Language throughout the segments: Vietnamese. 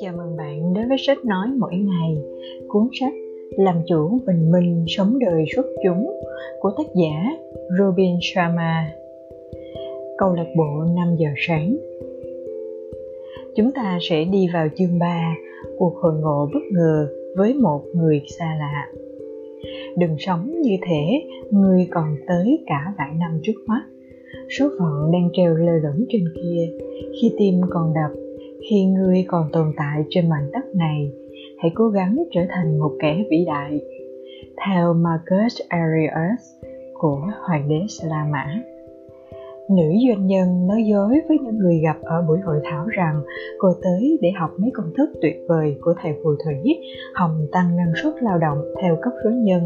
Chào mừng bạn đến với sách nói mỗi ngày, cuốn sách Làm chủ bình minh sống đời xuất chúng của tác giả Robin Sharma. Câu lạc bộ 5 giờ sáng. Chúng ta sẽ đi vào chương 3, cuộc hội ngộ bất ngờ với một người xa lạ. Đừng sống như thế, người còn tới cả vài năm trước mắt. Số phận đang treo lơ lửng trên kia, khi tim còn đập khi ngươi còn tồn tại trên mảnh đất này hãy cố gắng trở thành một kẻ vĩ đại theo Marcus Aurelius của Hoàng đế La Mã. Nữ doanh nhân nói dối với những người gặp ở buổi hội thảo rằng cô tới để học mấy công thức tuyệt vời của thầy phù thủy hòng tăng năng suất lao động theo cấp số nhân,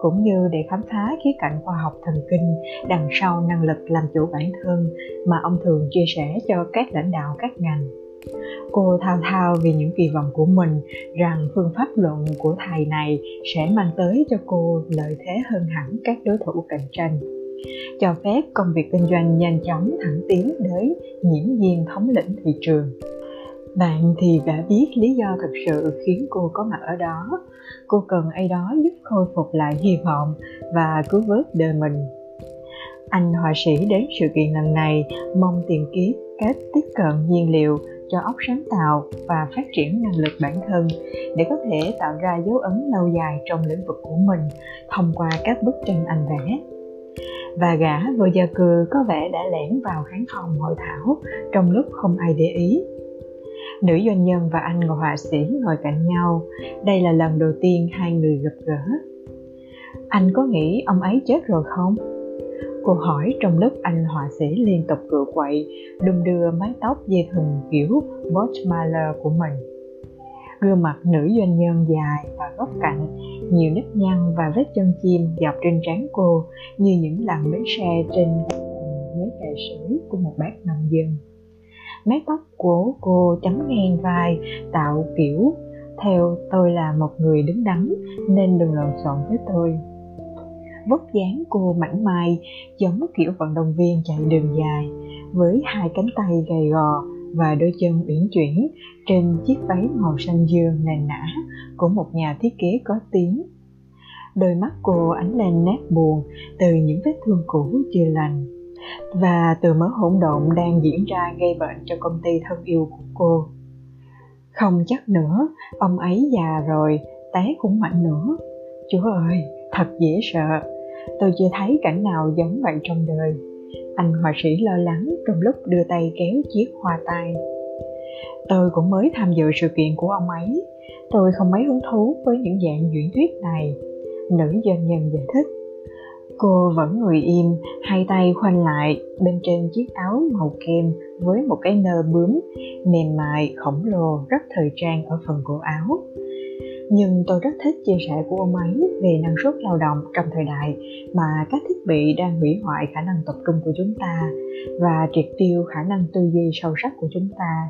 cũng như để khám phá khía cạnh khoa học thần kinh, đằng sau năng lực làm chủ bản thân mà ông thường chia sẻ cho các lãnh đạo các ngành. Cô thao thao vì những kỳ vọng của mình rằng phương pháp luận của thầy này sẽ mang tới cho cô lợi thế hơn hẳn các đối thủ cạnh tranh. Cho phép công việc kinh doanh nhanh chóng thẳng tiến đến nhiễm viên thống lĩnh thị trường bạn thì đã biết lý do thực sự khiến cô có mặt ở đó. Cô cần ai đó giúp khôi phục lại hy vọng và cứu vớt đời mình. Anh họa sĩ đến sự kiện lần này mong tìm kiếm cách tiếp cận nhiên liệu cho óc sáng tạo và phát triển năng lực bản thân để có thể tạo ra dấu ấn lâu dài trong lĩnh vực của mình thông qua các bức tranh anh vẽ. Và gã vừa gia cư có vẻ đã lẻn vào khán phòng hội thảo trong lúc không ai để ý nữ doanh nhân và anh họa sĩ ngồi cạnh nhau đây là lần đầu tiên hai người gặp gỡ anh có nghĩ ông ấy chết rồi không Cô hỏi trong lúc anh họa sĩ liên tục cựa quậy, đung đưa mái tóc dây thừng kiểu Bochmaler của mình. Gương mặt nữ doanh nhân dài và góc cạnh, nhiều nếp nhăn và vết chân chim dọc trên trán cô như những làn bánh xe trên với tài sưởi của một bác nông dân. Mái tóc của cô chấm ngang vai, tạo kiểu, theo tôi là một người đứng đắn, nên đừng lộn xộn với tôi. Vóc dáng cô mảnh mai, giống kiểu vận động viên chạy đường dài, với hai cánh tay gầy gò và đôi chân uyển chuyển trên chiếc váy màu xanh dương nền nã của một nhà thiết kế có tiếng. Đôi mắt cô ánh lên nét buồn từ những vết thương cũ chưa lành và từ mớ hỗn độn đang diễn ra gây bệnh cho công ty thân yêu của cô. Không chắc nữa, ông ấy già rồi, té cũng mạnh nữa. Chúa ơi, thật dễ sợ. Tôi chưa thấy cảnh nào giống vậy trong đời. Anh họa sĩ lo lắng trong lúc đưa tay kéo chiếc hoa tai. Tôi cũng mới tham dự sự kiện của ông ấy. Tôi không mấy hứng thú với những dạng diễn thuyết này. Nữ doanh nhân giải thích cô vẫn ngồi im, hai tay khoanh lại, bên trên chiếc áo màu kem với một cái nơ bướm, mềm mại, khổng lồ, rất thời trang ở phần cổ áo. Nhưng tôi rất thích chia sẻ của ông ấy về năng suất lao động trong thời đại mà các thiết bị đang hủy hoại khả năng tập trung của chúng ta và triệt tiêu khả năng tư duy sâu sắc của chúng ta.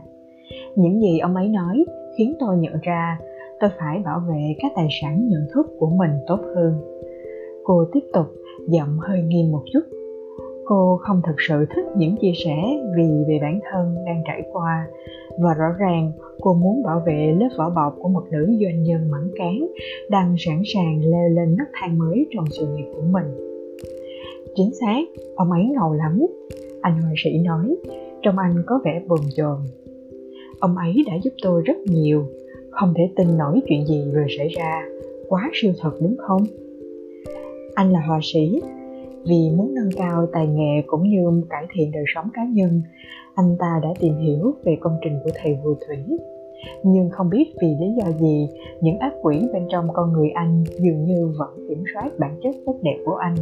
Những gì ông ấy nói khiến tôi nhận ra tôi phải bảo vệ các tài sản nhận thức của mình tốt hơn. Cô tiếp tục giọng hơi nghiêm một chút. Cô không thực sự thích những chia sẻ vì về bản thân đang trải qua, và rõ ràng cô muốn bảo vệ lớp vỏ bọc của một nữ doanh nhân mẫn cán đang sẵn sàng leo lên nấc thang mới trong sự nghiệp của mình. Chính xác, ông ấy ngầu lắm, anh họa sĩ nói trong anh có vẻ bồn chồn. Ông ấy đã giúp tôi rất nhiều, không thể tin nổi chuyện gì vừa xảy ra, quá siêu thật đúng không? Anh là họa sĩ. Vì muốn nâng cao tài nghệ cũng như cải thiện đời sống cá nhân, anh ta đã tìm hiểu về công trình của thầy Vua thủy. Nhưng không biết vì lý do gì, những ác quỷ bên trong con người anh dường như vẫn kiểm soát bản chất tốt đẹp của anh.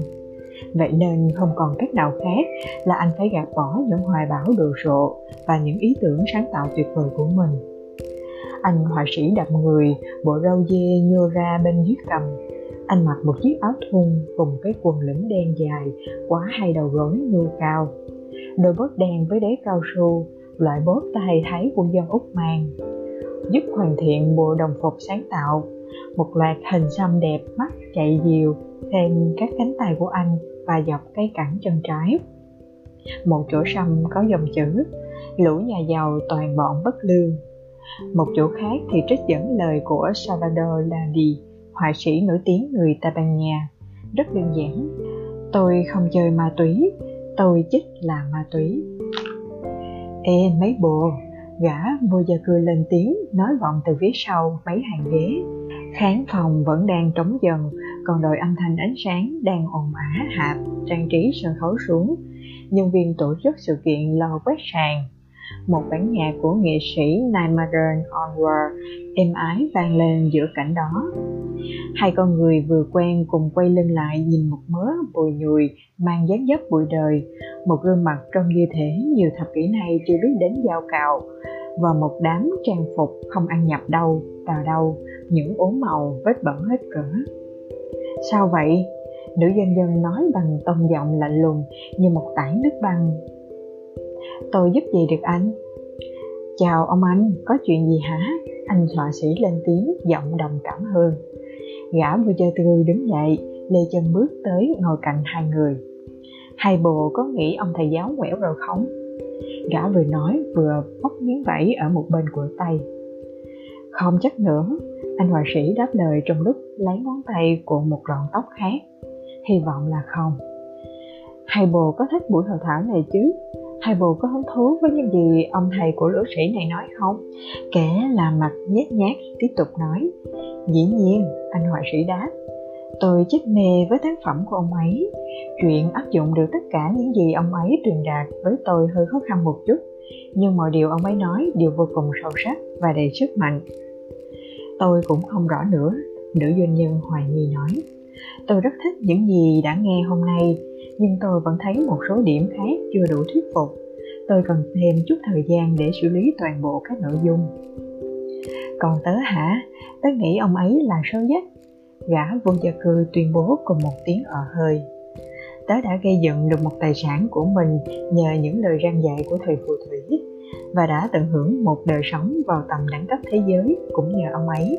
Vậy nên không còn cách nào khác là anh phải gạt bỏ những hoài bão đồ sộ và những ý tưởng sáng tạo tuyệt vời của mình. Anh họa sĩ đập người, bộ râu dê nhô ra bên dưới cầm anh mặc một chiếc áo thun cùng cái quần lửng đen dài quá hai đầu gối nhô cao. Đôi bốt đen với đế cao su loại bốt ta hay thấy của dân úc mang. Giúp hoàn thiện bộ đồng phục sáng tạo. Một loạt hình xăm đẹp mắt chạy diều thêm các cánh tay của anh và dọc cây cẳng chân trái. Một chỗ xăm có dòng chữ lũ nhà giàu toàn bọn bất lương. Một chỗ khác thì trích dẫn lời của Salvador Dali, họa sĩ nổi tiếng người Tây Ban Nha. Rất đơn giản, tôi không chơi ma túy, tôi chích là ma túy. Ê mấy bồ, gã vô gia cư lên tiếng nói vọng từ phía sau mấy hàng ghế. Khán phòng vẫn đang trống dần, còn đội âm thanh ánh sáng đang ồn ả hạp trang trí sân khấu xuống. Nhân viên tổ chức sự kiện lo quét sàn, một bản nhạc của nghệ sĩ Night Onward êm ái vang lên giữa cảnh đó. Hai con người vừa quen cùng quay lưng lại nhìn một mớ bùi nhùi mang dáng dấp bụi đời, một gương mặt trông như thể nhiều thập kỷ này chưa biết đến giao cạo, và một đám trang phục không ăn nhập đâu, tà đâu, những ố màu vết bẩn hết cỡ. Sao vậy? Nữ doanh nhân nói bằng tông giọng lạnh lùng như một tảng nước băng tôi giúp gì được anh? Chào ông anh, có chuyện gì hả? Anh họa sĩ lên tiếng, giọng đồng cảm hơn. Gã vừa chơi tư đứng dậy, lê chân bước tới ngồi cạnh hai người. Hai bồ có nghĩ ông thầy giáo quẻo rồi không? Gã vừa nói, vừa bóc miếng vảy ở một bên của tay. Không chắc nữa, anh họa sĩ đáp lời trong lúc lấy ngón tay của một lọn tóc khác. Hy vọng là không. Hai bồ có thích buổi hội thảo này chứ? Hai bồ có hứng thú với những gì ông thầy của lữ sĩ này nói không? Kẻ là mặt nhét nhát tiếp tục nói, dĩ nhiên, anh họa sĩ đáp, tôi chết mê với tác phẩm của ông ấy. Chuyện áp dụng được tất cả những gì ông ấy truyền đạt với tôi hơi khó khăn một chút, nhưng mọi điều ông ấy nói đều vô cùng sâu sắc và đầy sức mạnh. Tôi cũng không rõ nữa, nữ doanh nhân hoài nghi nói. Tôi rất thích những gì đã nghe hôm nay nhưng tôi vẫn thấy một số điểm khác chưa đủ thuyết phục. Tôi cần thêm chút thời gian để xử lý toàn bộ các nội dung. Còn tớ hả? Tớ nghĩ ông ấy là sơ nhất. Gã vô gia cư tuyên bố cùng một tiếng ở hơi. Tớ đã gây dựng được một tài sản của mình nhờ những lời răng dạy của thầy phù thủy và đã tận hưởng một đời sống vào tầm đẳng cấp thế giới cũng nhờ ông ấy.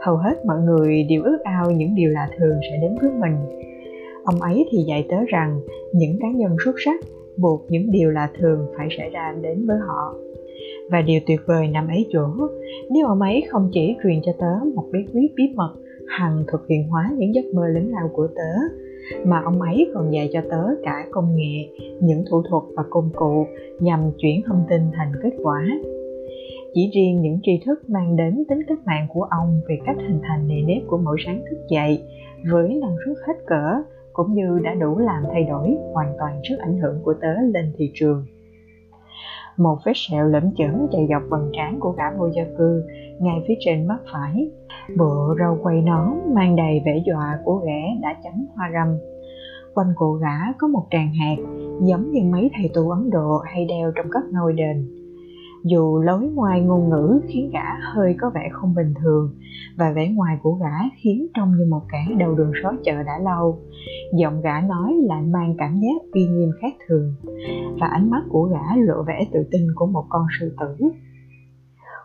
Hầu hết mọi người đều ước ao những điều lạ thường sẽ đến với mình Ông ấy thì dạy tớ rằng những cá nhân xuất sắc buộc những điều là thường phải xảy ra đến với họ. Và điều tuyệt vời nằm ấy chỗ, nếu ông ấy không chỉ truyền cho tớ một bí quyết bí mật hằng thực hiện hóa những giấc mơ lớn lao của tớ, mà ông ấy còn dạy cho tớ cả công nghệ, những thủ thuật và công cụ nhằm chuyển thông tin thành kết quả. Chỉ riêng những tri thức mang đến tính cách mạng của ông về cách hình thành nề nếp của mỗi sáng thức dậy với năng suất hết cỡ cũng như đã đủ làm thay đổi hoàn toàn sức ảnh hưởng của tớ lên thị trường. Một vết sẹo lẫm chởm chạy dọc vầng trán của gã vô gia cư, ngay phía trên mắt phải. Bộ râu quay nón mang đầy vẻ dọa của gã đã chấm hoa râm. Quanh cổ gã có một tràng hạt, giống như mấy thầy tu Ấn Độ hay đeo trong các ngôi đền dù lối ngoài ngôn ngữ khiến gã hơi có vẻ không bình thường, và vẻ ngoài của gã khiến trông như một kẻ đầu đường xó chợ đã lâu. Giọng gã nói lại mang cảm giác uy nghiêm khác thường, và ánh mắt của gã lộ vẻ tự tin của một con sư tử.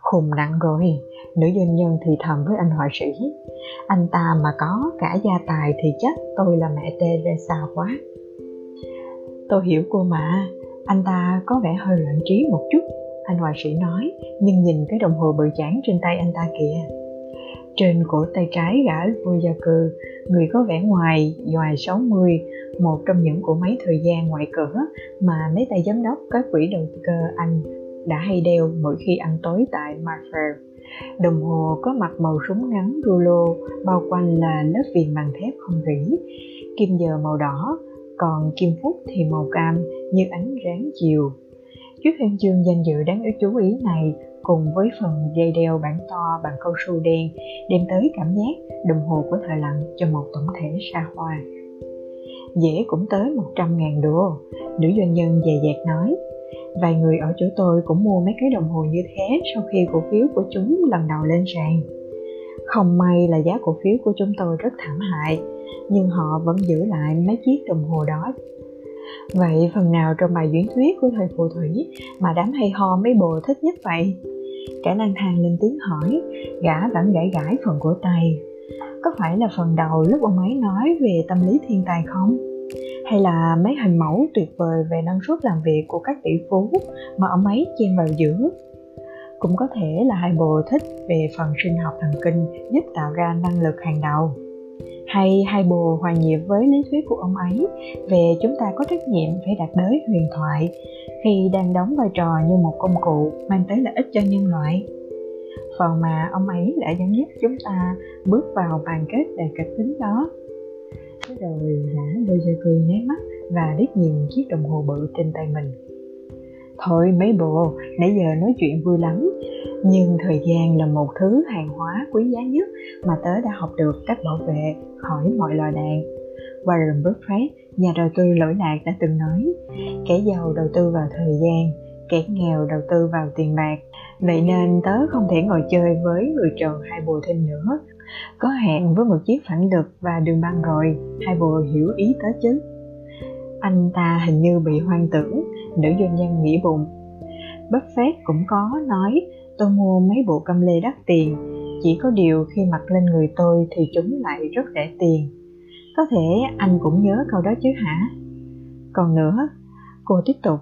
Khùng nặng rồi, nữ doanh nhân thì thầm với anh họa sĩ. Anh ta mà có cả gia tài thì chắc tôi là mẹ teresa quá. Tôi hiểu cô mà, anh ta có vẻ hơi loạn trí một chút anh họa sĩ nói nhưng nhìn cái đồng hồ bự chán trên tay anh ta kìa. Trên cổ tay trái gã vô gia cư người có vẻ ngoài ngoài 60 một trong những cỗ máy thời gian ngoại cỡ mà mấy tay giám đốc các quỹ đầu cơ Anh đã hay đeo mỗi khi ăn tối tại Marfair. Đồng hồ có mặt màu súng ngắn rulo bao quanh là lớp viền bằng thép không rỉ, kim giờ màu đỏ, còn kim phút thì màu cam như ánh ráng chiều. Chiếc huy chương danh dự đáng chú ý này cùng với phần dây đeo bản to bằng cao su đen đem tới cảm giác đồng hồ của thời lặng cho một tổng thể xa hoa. Dễ cũng tới 100 ngàn đô, nữ doanh nhân dè dạt nói. Vài người ở chỗ tôi cũng mua mấy cái đồng hồ như thế sau khi cổ phiếu của chúng lần đầu lên sàn. Không may là giá cổ phiếu của chúng tôi rất thảm hại, nhưng họ vẫn giữ lại mấy chiếc đồng hồ đó Vậy phần nào trong bài diễn thuyết của thầy phù thủy mà đám hay ho mấy bồ thích nhất vậy? Cả lang thang lên tiếng hỏi, gã vẫn gãi gãi phần của tay. Có phải là phần đầu lúc ông ấy nói về tâm lý thiên tài không? hay là mấy hình mẫu tuyệt vời về năng suất làm việc của các tỷ phú mà ông ấy chen vào giữa cũng có thể là hai bồ thích về phần sinh học thần kinh giúp tạo ra năng lực hàng đầu hay hai bồ hòa nhịp với lý thuyết của ông ấy về chúng ta có trách nhiệm phải đạt đới huyền thoại khi đang đóng vai trò như một công cụ mang tới lợi ích cho nhân loại. Phần mà ông ấy đã dẫn dắt chúng ta bước vào bàn kết đầy kịch tính đó. Thế rồi gã đôi giờ cười nháy mắt và liếc nhìn chiếc đồng hồ bự trên tay mình thôi mấy bồ nãy giờ nói chuyện vui lắm nhưng thời gian là một thứ hàng hóa quý giá nhất mà tớ đã học được cách bảo vệ khỏi mọi loài đạn Warren Buffett, nhà đầu tư lỗi lạc đã từng nói, kẻ giàu đầu tư vào thời gian, kẻ nghèo đầu tư vào tiền bạc. Vậy nên tớ không thể ngồi chơi với người trần hai bồ thêm nữa. Có hẹn với một chiếc phản lực và đường băng rồi, hai bồ hiểu ý tớ chứ. Anh ta hình như bị hoang tưởng, nữ doanh nhân nghĩ bụng. Buffett cũng có nói tôi mua mấy bộ cam lê đắt tiền, chỉ có điều khi mặc lên người tôi thì chúng lại rất rẻ tiền. Có thể anh cũng nhớ câu đó chứ hả? Còn nữa, cô tiếp tục.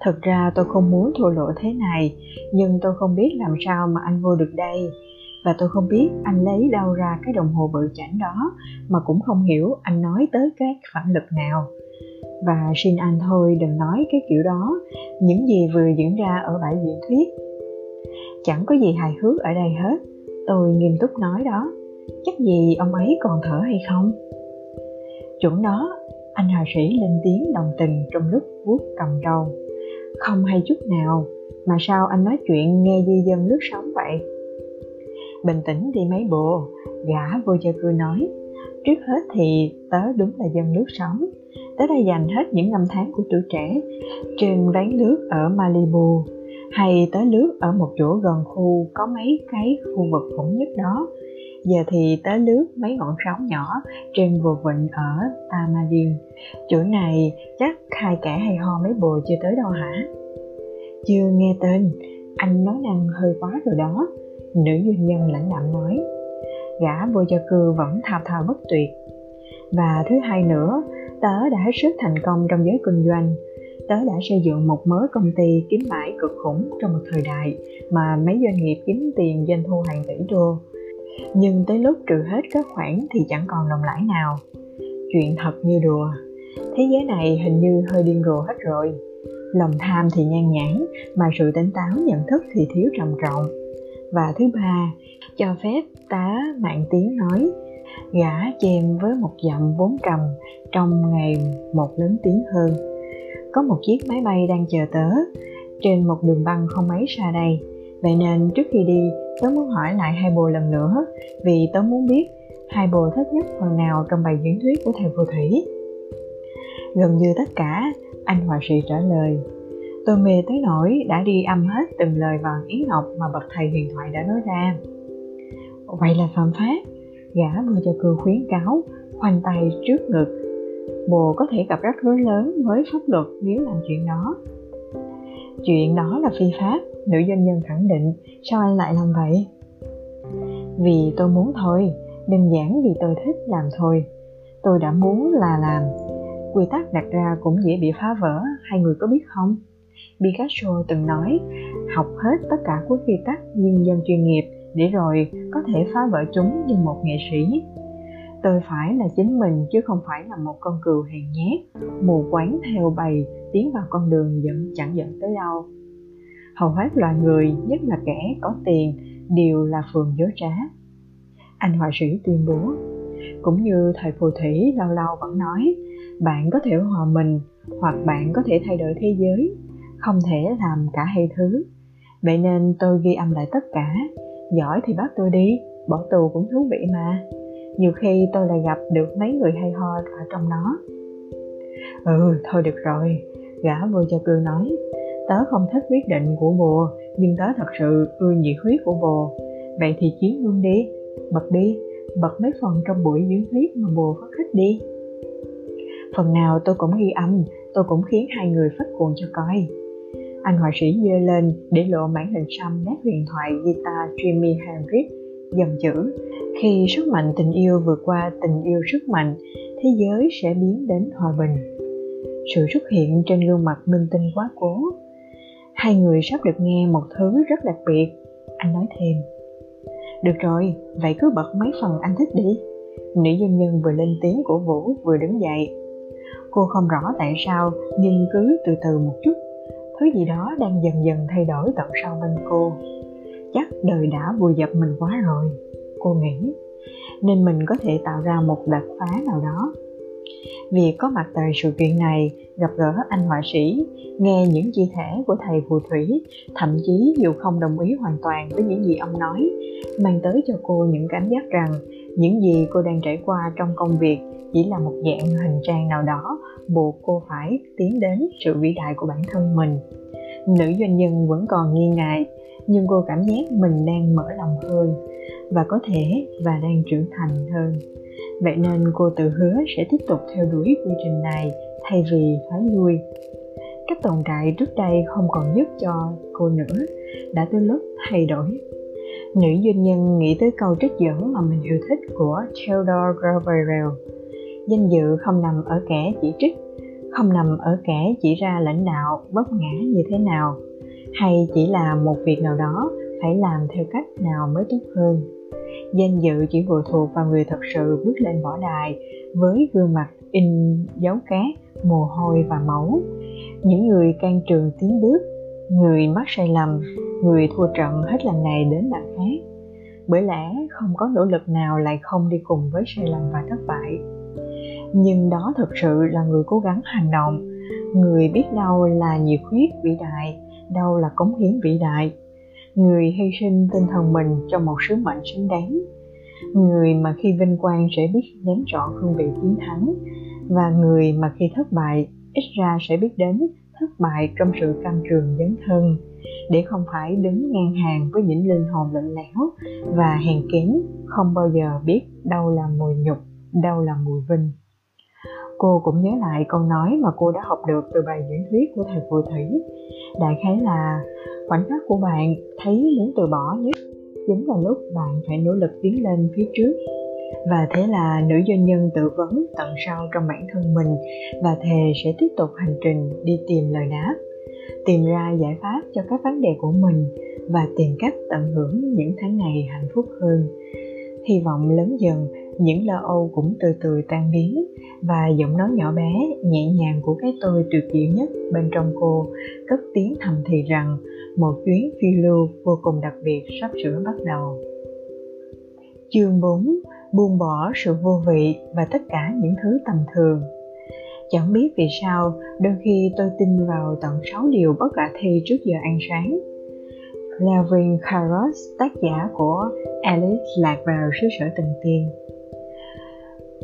Thật ra tôi không muốn thua lỗ thế này, nhưng tôi không biết làm sao mà anh vô được đây. Và tôi không biết anh lấy đâu ra cái đồng hồ bự chảnh đó, mà cũng không hiểu anh nói tới các phản lực nào và xin anh thôi, đừng nói cái kiểu đó. Những gì vừa diễn ra ở bãi diễn thuyết. Chẳng có gì hài hước ở đây hết. Tôi nghiêm túc nói đó. Chắc gì ông ấy còn thở hay không? Chuẩn đó, anh hòa sĩ lên tiếng đồng tình trong lúc vuốt cầm đầu không hay chút nào, mà sao anh nói chuyện nghe như dân lướt sóng vậy? Bình tĩnh đi mấy bộ, gã vô cho cưa nói. Trước hết thì tớ đúng là dân lướt sóng tớ đã dành hết những năm tháng của tuổi trẻ trên ván nước ở Malibu, hay tớ lướt ở một chỗ gần khu có mấy cái khu vực khủng nhất đó. Giờ thì tớ lướt mấy ngọn sóng nhỏ trên vùng vịnh ở Tamadin chỗ này chắc hai kẻ hay ho mấy bồ chưa tới đâu hả? Chưa nghe tên, anh nói năng hơi quá rồi đó, nữ doanh nhân lãnh đạm nói. Gã vô gia cư vẫn thao thao bất tuyệt. Và thứ hai nữa tớ đã hết sức thành công trong giới kinh doanh. Tớ đã xây dựng một mớ công ty kiếm bãi cực khủng trong một thời đại mà mấy doanh nghiệp kiếm tiền doanh thu hàng tỷ đô. Nhưng tới lúc trừ hết các khoản thì chẳng còn đồng lãi nào. Chuyện thật như đùa, thế giới này hình như hơi điên rồ hết rồi. Lòng tham thì nhan nhản mà sự tỉnh táo nhận thức thì thiếu trầm trọng. Và thứ ba, cho phép tá mạng tiếng nói gã chèm với một dặm vốn cầm trong ngày một lớn tiếng hơn. Có một chiếc máy bay đang chờ tớ. Trên một đường băng không mấy xa đây. Vậy nên trước khi đi, tớ muốn hỏi lại hai bồ lần nữa, vì tớ muốn biết hai bồ thích nhất phần nào trong bài diễn thuyết của thầy phù thủy. Gần như tất cả, anh họa sĩ trả lời. Tôi mê tới nỗi đã đi âm hết từng lời vàng ý ngọc mà bậc thầy huyền thoại đã nói ra. Vậy là phạm pháp. Dạ, gã vừa cho cường khuyến cáo, khoanh tay trước ngực. Bồ có thể gặp rắc rối lớn với pháp luật nếu làm chuyện đó. Chuyện đó là phi pháp, nữ doanh nhân khẳng định, sao anh lại làm vậy? Vì tôi muốn thôi, đơn giản vì tôi thích làm thôi. Tôi đã muốn là làm. Quy tắc đặt ra cũng dễ bị phá vỡ, hai người có biết không? Picasso từng nói, học hết tất cả các quy tắc nhân dân chuyên nghiệp để rồi có thể phá vỡ chúng như một nghệ sĩ. Tôi phải là chính mình chứ không phải là một con cừu hèn nhát, mù quáng theo bầy, tiến vào con đường dẫn chẳng dẫn tới đâu. Hầu hết loài người, nhất là kẻ có tiền, đều là phường dối trá. Anh họa sĩ tuyên bố. Cũng như thầy phù thủy lâu lâu vẫn nói, bạn có thể hòa mình, hoặc bạn có thể thay đổi thế giới, không thể làm cả hai thứ. Vậy nên tôi ghi âm lại tất cả giỏi thì bắt tôi đi, bỏ tù cũng thú vị mà. Nhiều khi tôi lại gặp được mấy người hay ho ở trong nó. ừ thôi được rồi, gã vô cho cư nói. Tớ không thích quyết định của bồ, nhưng tớ thật sự ưa nhiệt huyết của bồ. Vậy thì chiến luôn đi, bật đi, bật mấy phần trong buổi diễn thuyết mà bồ phát khích đi. Phần nào tôi cũng ghi âm, tôi cũng khiến hai người phát cuồng cho coi anh họa sĩ dơ lên để lộ màn hình xăm nét huyền thoại guitar Jimi Hendrix dòng chữ. Khi sức mạnh tình yêu vượt qua tình yêu sức mạnh, thế giới sẽ biến đến hòa bình. Sự xuất hiện trên gương mặt minh tinh quá cố. Hai người sắp được nghe một thứ rất đặc biệt. Anh nói thêm, được rồi, vậy cứ bật mấy phần anh thích đi. Nữ doanh nhân vừa lên tiếng của vũ vừa đứng dậy. Cô không rõ tại sao, nhưng cứ từ từ một chút thứ gì đó đang dần dần thay đổi tận sau bên cô. Chắc đời đã vùi dập mình quá rồi cô nghĩ. Nên mình có thể tạo ra một đột phá nào đó. Việc có mặt tại sự kiện này, gặp gỡ anh họa sĩ, nghe những chia sẻ của thầy phù thủy, thậm chí dù không đồng ý hoàn toàn với những gì ông nói, mang tới cho cô những cảm giác rằng những gì cô đang trải qua trong công việc chỉ là một dạng hình trang nào đó buộc cô phải tiến đến sự vĩ đại của bản thân mình. Nữ doanh nhân vẫn còn nghi ngại, nhưng cô cảm giác mình đang mở lòng hơn và có thể và đang trưởng thành hơn. Vậy nên cô tự hứa sẽ tiếp tục theo đuổi quy trình này thay vì thoái lui. Cách tồn tại trước đây không còn giúp cho cô nữa đã tới lúc thay đổi. Nữ doanh nhân nghĩ tới câu trích dẫn mà mình yêu thích của Theodore Gabriel danh dự không nằm ở kẻ chỉ trích, không nằm ở kẻ chỉ ra lãnh đạo vấp ngã như thế nào, hay chỉ là một việc nào đó phải làm theo cách nào mới tốt hơn. Danh dự chỉ phụ thuộc vào người thật sự bước lên võ đài với gương mặt in dấu cát, mồ hôi và máu. Những người can trường tiến bước, người mắc sai lầm, người thua trận hết lần này đến lần khác. Bởi lẽ không có nỗ lực nào lại không đi cùng với sai lầm và thất bại nhưng đó thực sự là người cố gắng hành động người biết đâu là nhiệt huyết vĩ đại, đâu là cống hiến vĩ đại. Người hy sinh tinh thần mình cho một sứ mệnh xứng đáng. Người mà khi vinh quang sẽ biết nếm trọn hương vị chiến thắng. Và người mà khi thất bại, ít ra sẽ biết đến thất bại trong sự cam trường dấn thân. Để không phải đứng ngang hàng với những linh hồn lạnh lẽo và hèn kém, không bao giờ biết đâu là mùi nhục, đâu là mùi vinh cô cũng nhớ lại câu nói mà cô đã học được từ bài diễn thuyết của thầy phù thủy. Đại khái là, khoảnh khắc của bạn thấy muốn từ bỏ nhất chính là lúc bạn phải nỗ lực tiến lên phía trước. Và thế là nữ doanh nhân tự vấn tận sâu trong bản thân mình và thề sẽ tiếp tục hành trình đi tìm lời đáp, tìm ra giải pháp cho các vấn đề của mình và tìm cách tận hưởng những tháng ngày hạnh phúc hơn. Hy vọng lớn dần những lo âu cũng từ từ tan biến và giọng nói nhỏ bé nhẹ nhàng của cái tôi tuyệt diệu nhất bên trong cô cất tiếng thầm thì rằng một chuyến phiêu lưu vô cùng đặc biệt sắp sửa bắt đầu. Chương 4 buông bỏ sự vô vị và tất cả những thứ tầm thường. Chẳng biết vì sao đôi khi tôi tin vào tận 6 điều bất khả thi trước giờ ăn sáng. Lavin Kairos, tác giả của Alice lạc vào xứ sở tình tiên.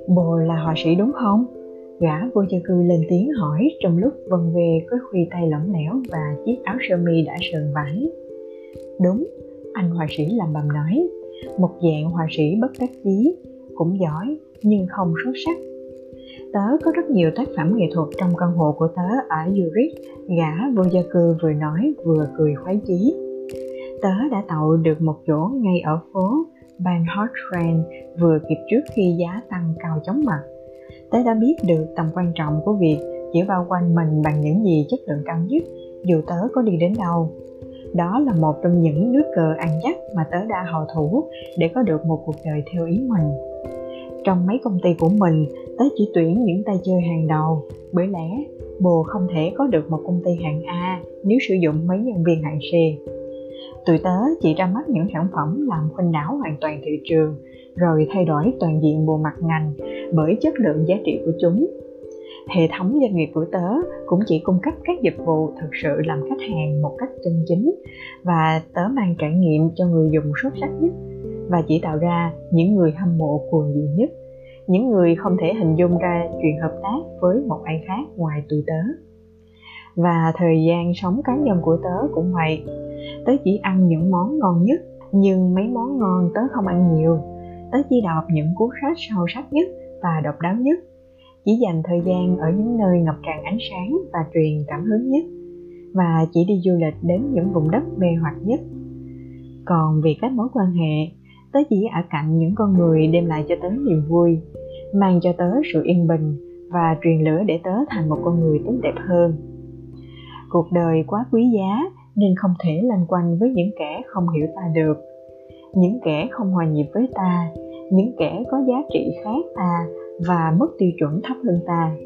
Bồ là họa sĩ đúng không? Gã vô gia cư lên tiếng hỏi trong lúc vần về có khuy tay lỏng lẻo và chiếc áo sơ mi đã sờn vải. Đúng, anh họa sĩ làm bầm nói, một dạng họa sĩ bất đắc chí, cũng giỏi nhưng không xuất sắc. Tớ có rất nhiều tác phẩm nghệ thuật trong căn hộ của tớ ở Zurich, gã vô gia cư vừa nói vừa cười khoái chí tớ đã tậu được một chỗ ngay ở phố Banhortran vừa kịp trước khi giá tăng cao chóng mặt. Tớ đã biết được tầm quan trọng của việc chỉ bao quanh mình bằng những gì chất lượng cao nhất dù tớ có đi đến đâu. Đó là một trong những nước cờ ăn chắc mà tớ đã hậu thủ để có được một cuộc đời theo ý mình. Trong mấy công ty của mình, tớ chỉ tuyển những tay chơi hàng đầu, bởi lẽ bồ không thể có được một công ty hạng A nếu sử dụng mấy nhân viên hạng C tụi tớ chỉ ra mắt những sản phẩm làm khuynh đảo hoàn toàn thị trường, rồi thay đổi toàn diện bộ mặt ngành bởi chất lượng giá trị của chúng. Hệ thống doanh nghiệp của tớ cũng chỉ cung cấp các dịch vụ thực sự làm khách hàng một cách chân chính và tớ mang trải nghiệm cho người dùng xuất sắc nhất và chỉ tạo ra những người hâm mộ cuồng nhiệt nhất, những người không thể hình dung ra chuyện hợp tác với một ai khác ngoài tụi tớ và thời gian sống cá nhân của tớ cũng vậy. Tớ chỉ ăn những món ngon nhất, nhưng mấy món ngon tớ không ăn nhiều. Tớ chỉ đọc những cuốn sách sâu sắc nhất và độc đáo nhất. Chỉ dành thời gian ở những nơi ngập tràn ánh sáng và truyền cảm hứng nhất. Và chỉ đi du lịch đến những vùng đất mê hoặc nhất. Còn vì các mối quan hệ, tớ chỉ ở cạnh những con người đem lại cho tớ niềm vui, mang cho tớ sự yên bình và truyền lửa để tớ thành một con người tốt đẹp hơn cuộc đời quá quý giá nên không thể lanh quanh với những kẻ không hiểu ta được. Những kẻ không hòa nhịp với ta, những kẻ có giá trị khác ta và mức tiêu chuẩn thấp hơn ta.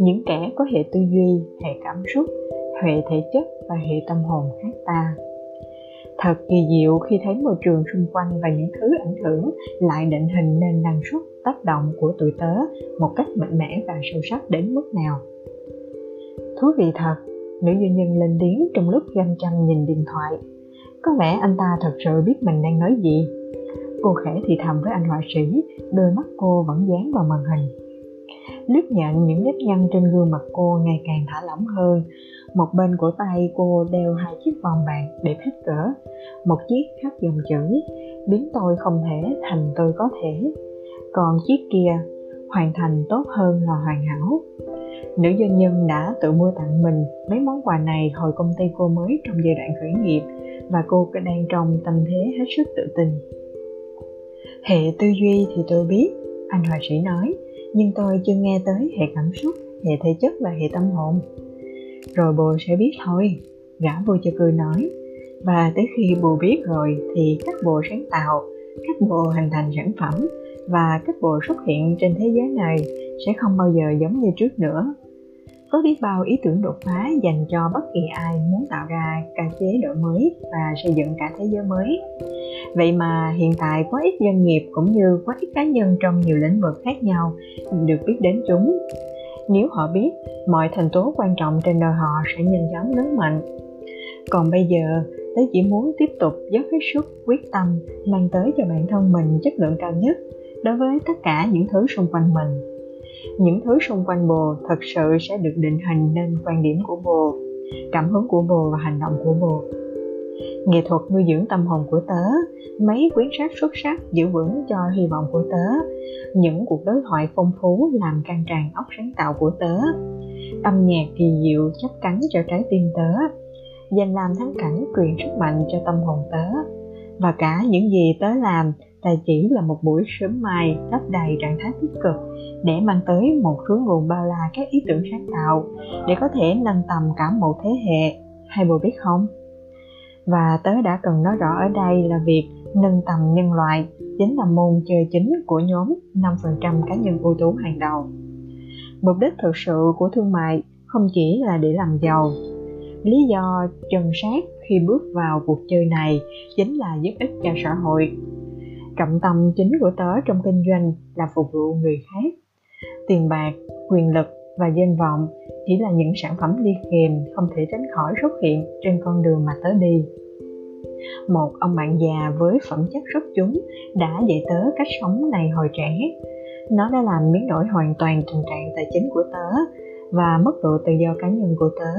Những kẻ có hệ tư duy, hệ cảm xúc, hệ thể chất và hệ tâm hồn khác ta. Thật kỳ diệu khi thấy môi trường xung quanh và những thứ ảnh hưởng lại định hình nên năng suất, tác động của tuổi tớ một cách mạnh mẽ và sâu sắc đến mức nào. Thú vị thật nữ doanh nhân lên tiếng trong lúc găm chăm nhìn điện thoại. Có vẻ anh ta thật sự biết mình đang nói gì. Cô khẽ thì thầm với anh họa sĩ, đôi mắt cô vẫn dán vào màn hình. Lướt nhận những nếp nhăn trên gương mặt cô ngày càng thả lỏng hơn, một bên của tay cô đeo hai chiếc vòng bạc để hết cỡ, một chiếc khắc dòng chữ, biến tôi không thể thành tôi có thể. Còn chiếc kia, hoàn thành tốt hơn là hoàn hảo nữ doanh nhân đã tự mua tặng mình mấy món quà này hồi công ty cô mới trong giai đoạn khởi nghiệp và cô đang trong tâm thế hết sức tự tin. Hệ tư duy thì tôi biết, anh họa sĩ nói, nhưng tôi chưa nghe tới hệ cảm xúc, hệ thể chất và hệ tâm hồn. Rồi bồ sẽ biết thôi, gã vui cho cười nói. Và tới khi bồ biết rồi thì các bồ sáng tạo, các bồ hình thành sản phẩm và các bộ xuất hiện trên thế giới này sẽ không bao giờ giống như trước nữa có biết bao ý tưởng đột phá dành cho bất kỳ ai muốn tạo ra cả chế đổi mới và xây dựng cả thế giới mới. Vậy mà hiện tại quá ít doanh nghiệp cũng như quá ít cá nhân trong nhiều lĩnh vực khác nhau được biết đến chúng. Nếu họ biết, mọi thành tố quan trọng trên đời họ sẽ nhanh chóng lớn mạnh. Còn bây giờ, tớ chỉ muốn tiếp tục dốc hết sức, quyết tâm, mang tới cho bản thân mình chất lượng cao nhất đối với tất cả những thứ xung quanh mình những thứ xung quanh bồ thật sự sẽ được định hình nên quan điểm của bồ, cảm hứng của bồ và hành động của bồ. Nghệ thuật nuôi dưỡng tâm hồn của tớ, mấy quyển sách xuất sắc giữ vững cho hy vọng của tớ, những cuộc đối thoại phong phú làm căng tràn óc sáng tạo của tớ, âm nhạc kỳ diệu chấp cắn cho trái tim tớ, danh làm thắng cảnh truyền sức mạnh cho tâm hồn tớ, và cả những gì tớ làm là chỉ là một buổi sớm mai lấp đầy trạng thái tích cực để mang tới một hướng nguồn bao la các ý tưởng sáng tạo để có thể nâng tầm cả một thế hệ hay bộ biết không và tớ đã cần nói rõ ở đây là việc nâng tầm nhân loại chính là môn chơi chính của nhóm 5% cá nhân ưu tú hàng đầu. Mục đích thực sự của thương mại không chỉ là để làm giàu. Lý do chân sát khi bước vào cuộc chơi này chính là giúp ích cho xã hội. Trọng tâm chính của tớ trong kinh doanh là phục vụ người khác. Tiền bạc, quyền lực và danh vọng chỉ là những sản phẩm đi kèm không thể tránh khỏi xuất hiện trên con đường mà tớ đi. Một ông bạn già với phẩm chất xuất chúng đã dạy tớ cách sống này hồi trẻ. Nó đã làm biến đổi hoàn toàn tình trạng tài chính của tớ và mức độ tự do cá nhân của tớ.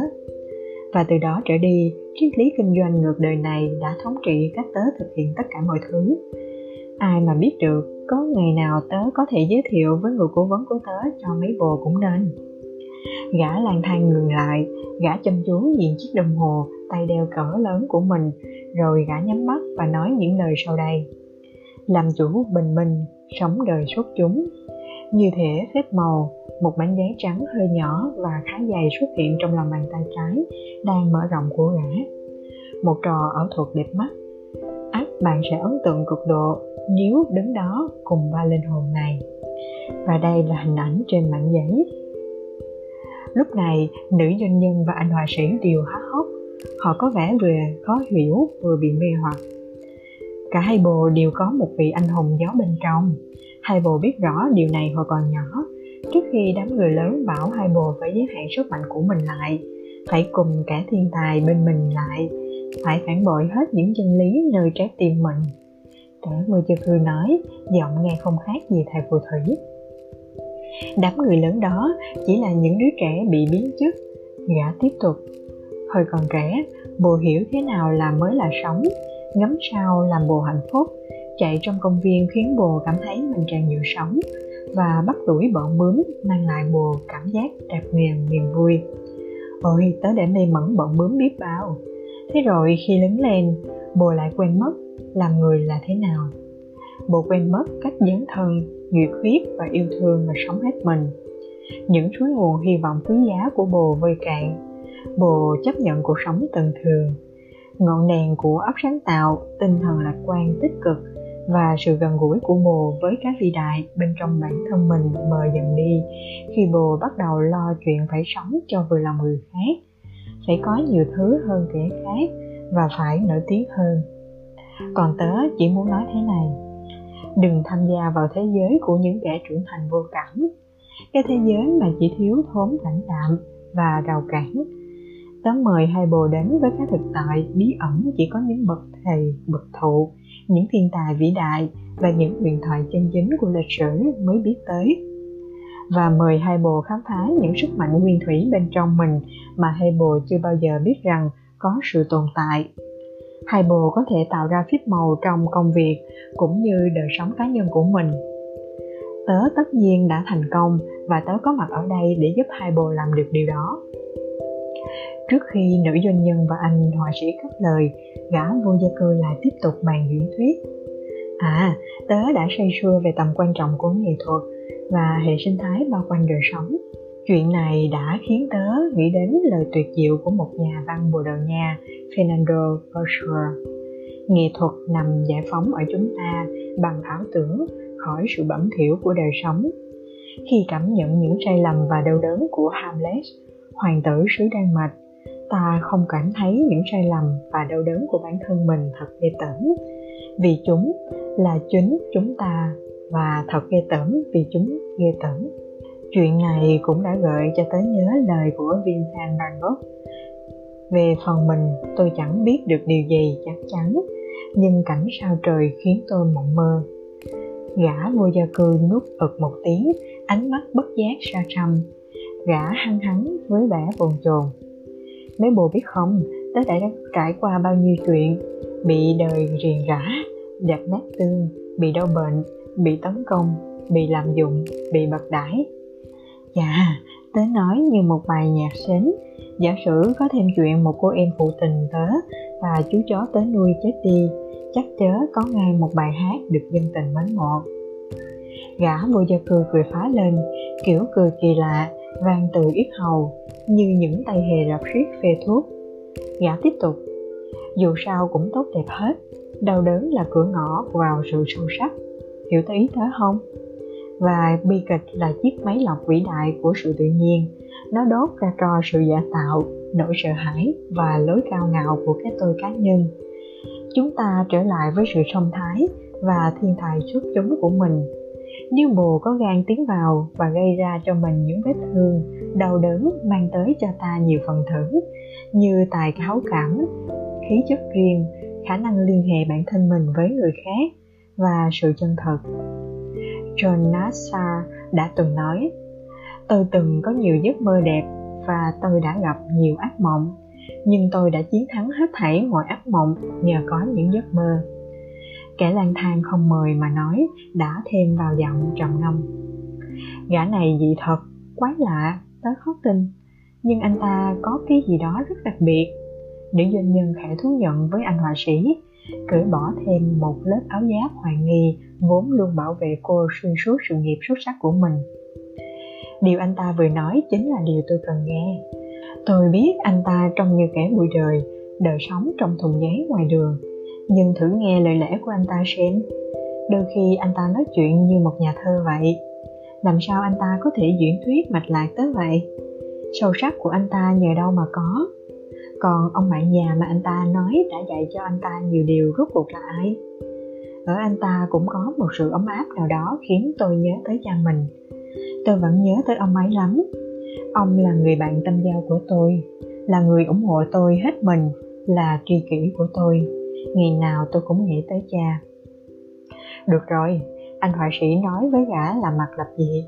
Và từ đó trở đi triết lý kinh doanh ngược đời này đã thống trị cách tớ thực hiện tất cả mọi thứ ai mà biết được, có ngày nào tớ có thể giới thiệu với người cố vấn của tớ cho mấy bồ cũng nên. Gã lang thang ngừng lại, gã chăm chú nhìn chiếc đồng hồ, tay đeo cỡ lớn của mình, rồi gã nhắm mắt và nói những lời sau đây. Làm chủ bình minh, sống đời xuất chúng. Như thể phép màu, một mảnh giấy trắng hơi nhỏ và khá dày xuất hiện trong lòng bàn tay trái đang mở rộng của gã. Một trò ảo thuật đẹp mắt. Ắt bạn sẽ ấn tượng cực độ nếu đứng đó cùng ba linh hồn này. Và đây là hình ảnh trên mảnh giấy. Lúc này, nữ doanh nhân và anh họa sĩ đều há hốc. Họ có vẻ vừa khó hiểu, vừa bị mê hoặc. Cả hai bồ đều có một vị anh hùng gió bên trong. Hai bồ biết rõ điều này hồi còn nhỏ. Trước khi đám người lớn bảo hai bồ phải giới hạn sức mạnh của mình lại, phải cùng cả thiên tài bên mình lại, phải phản bội hết những chân lý nơi trái tim mình cả người chợt cười nói, giọng nghe không khác gì thầy phù thủy. Đám người lớn đó chỉ là những đứa trẻ bị biến chất. Gã tiếp tục, hồi còn trẻ, bồ hiểu thế nào là mới là sống, ngắm sao làm bồ hạnh phúc, chạy trong công viên khiến bồ cảm thấy mình tràn nhiều sống và bắt đuổi bọn bướm mang lại bồ cảm giác đạp nghiền niềm vui. Ôi, tớ để mê mẩn bọn bướm biết bao. Thế rồi khi lớn lên, bồ lại quên mất làm người là thế nào. Bồ quên mất cách dấn thân, nhiệt huyết và yêu thương mà sống hết mình. Những suối nguồn hy vọng quý giá của bồ vơi cạn. Bồ chấp nhận cuộc sống tầm thường. Ngọn đèn của óc sáng tạo, tinh thần lạc quan tích cực và sự gần gũi của bồ với các vĩ đại bên trong bản thân mình mờ dần đi khi bồ bắt đầu lo chuyện phải sống cho vừa lòng người khác. Phải có nhiều thứ hơn kẻ khác và phải nổi tiếng hơn còn tớ chỉ muốn nói thế này. Đừng tham gia vào thế giới của những kẻ trưởng thành vô cảm. Cái thế giới mà chỉ thiếu thốn lãnh đạm và rào cản. Tớ mời hai bồ đến với cái thực tại bí ẩn chỉ có những bậc thầy, bậc thụ, những thiên tài vĩ đại và những huyền thoại chân chính của lịch sử mới biết tới. Và mời hai bồ khám phá những sức mạnh nguyên thủy bên trong mình mà hai bồ chưa bao giờ biết rằng có sự tồn tại hai bồ có thể tạo ra phép màu trong công việc cũng như đời sống cá nhân của mình. Tớ tất nhiên đã thành công và tớ có mặt ở đây để giúp hai bồ làm được điều đó. Trước khi nữ doanh nhân và anh họa sĩ cất lời, gã vô gia cư lại tiếp tục bàn diễn thuyết. À tớ đã say sưa về tầm quan trọng của nghệ thuật và hệ sinh thái bao quanh đời sống. Chuyện này đã khiến tớ nghĩ đến lời tuyệt diệu của một nhà văn bồ đào nha fernando pessoa nghệ thuật nằm giải phóng ở chúng ta bằng ảo tưởng khỏi sự bẩm thiểu của đời sống. Khi cảm nhận những sai lầm và đau đớn của hamlet, hoàng tử xứ đan mạch, ta không cảm thấy những sai lầm và đau đớn của bản thân mình thật ghê tởm. Vì chúng là chính chúng ta và thật ghê tởm vì chúng ghê tởm. Chuyện này cũng đã gợi cho tới nhớ lời của Vincent van Gogh về phần mình, tôi chẳng biết được điều gì chắc chắn, nhưng cảnh sao trời khiến tôi mộng mơ. Gã vô gia cư nuốt ực một tiếng, ánh mắt bất giác xa xăm gã hăng hắn với vẻ bồn chồn. Mấy bồ biết không, tớ đã trải qua bao nhiêu chuyện. Bị đời riền rã đẹp nát tương, bị đau bệnh, bị tấn công, bị lạm dụng, bị bật đãi. Dạ tớ nói như một bài nhạc sến giả sử có thêm chuyện một cô em phụ tình tớ và chú chó tớ nuôi chết đi, chắc chớ có ngay một bài hát được dân tình mến mộ. Gã vô gia cư cười phá lên, kiểu cười kỳ lạ vang từ yết hầu, như những tay hề rập riết phê thuốc. Gã tiếp tục, dù sao cũng tốt đẹp hết, đau đớn là cửa ngõ vào sự sâu sắc. Hiểu tới ý tớ không? Và bi kịch là chiếc máy lọc vĩ đại của sự tự nhiên. Nó đốt ra trò sự giả tạo, nỗi sợ hãi và lối cao ngạo của cái tôi cá nhân. Chúng ta trở lại với sự song thái và thiên tài xuất chúng của mình. Nếu bồ có gan tiến vào và gây ra cho mình những vết thương, đau đớn mang tới cho ta nhiều phần thưởng, như tài tháo cảm, khí chất riêng, khả năng liên hệ bản thân mình với người khác và sự chân thật john nassar đã từng nói, tôi từng có nhiều giấc mơ đẹp và tôi đã gặp nhiều ác mộng, nhưng tôi đã chiến thắng hết thảy mọi ác mộng nhờ có những giấc mơ. Kẻ lang thang không mời mà nói đã thêm vào giọng trầm ngâm, gã này dị thật, quái lạ tới khó tin, nhưng anh ta có cái gì đó rất đặc biệt. Nữ doanh nhân khẽ thú nhận với anh họa sĩ cởi bỏ thêm một lớp áo giáp hoài nghi, vốn luôn bảo vệ cô xuyên suốt sự nghiệp xuất sắc của mình. Điều anh ta vừa nói chính là điều tôi cần nghe. Tôi biết anh ta trông như kẻ bụi đời đời sống trong thùng giấy ngoài đường. Nhưng thử nghe lời lẽ của anh ta xem. Đôi khi anh ta nói chuyện như một nhà thơ vậy. Làm sao anh ta có thể diễn thuyết mạch lạc tới vậy? Sâu sắc của anh ta nhờ đâu mà có? Còn ông bạn già mà anh ta nói đã dạy cho anh ta nhiều điều rốt cuộc là ai? Ở anh ta cũng có một sự ấm áp nào đó khiến tôi nhớ tới cha mình. Tôi vẫn nhớ tới ông ấy lắm. Ông là người bạn tâm giao của tôi, là người ủng hộ tôi hết mình, là tri kỷ của tôi. Ngày nào tôi cũng nghĩ tới cha. Được rồi, anh họa sĩ nói với gã là mặt lập dị.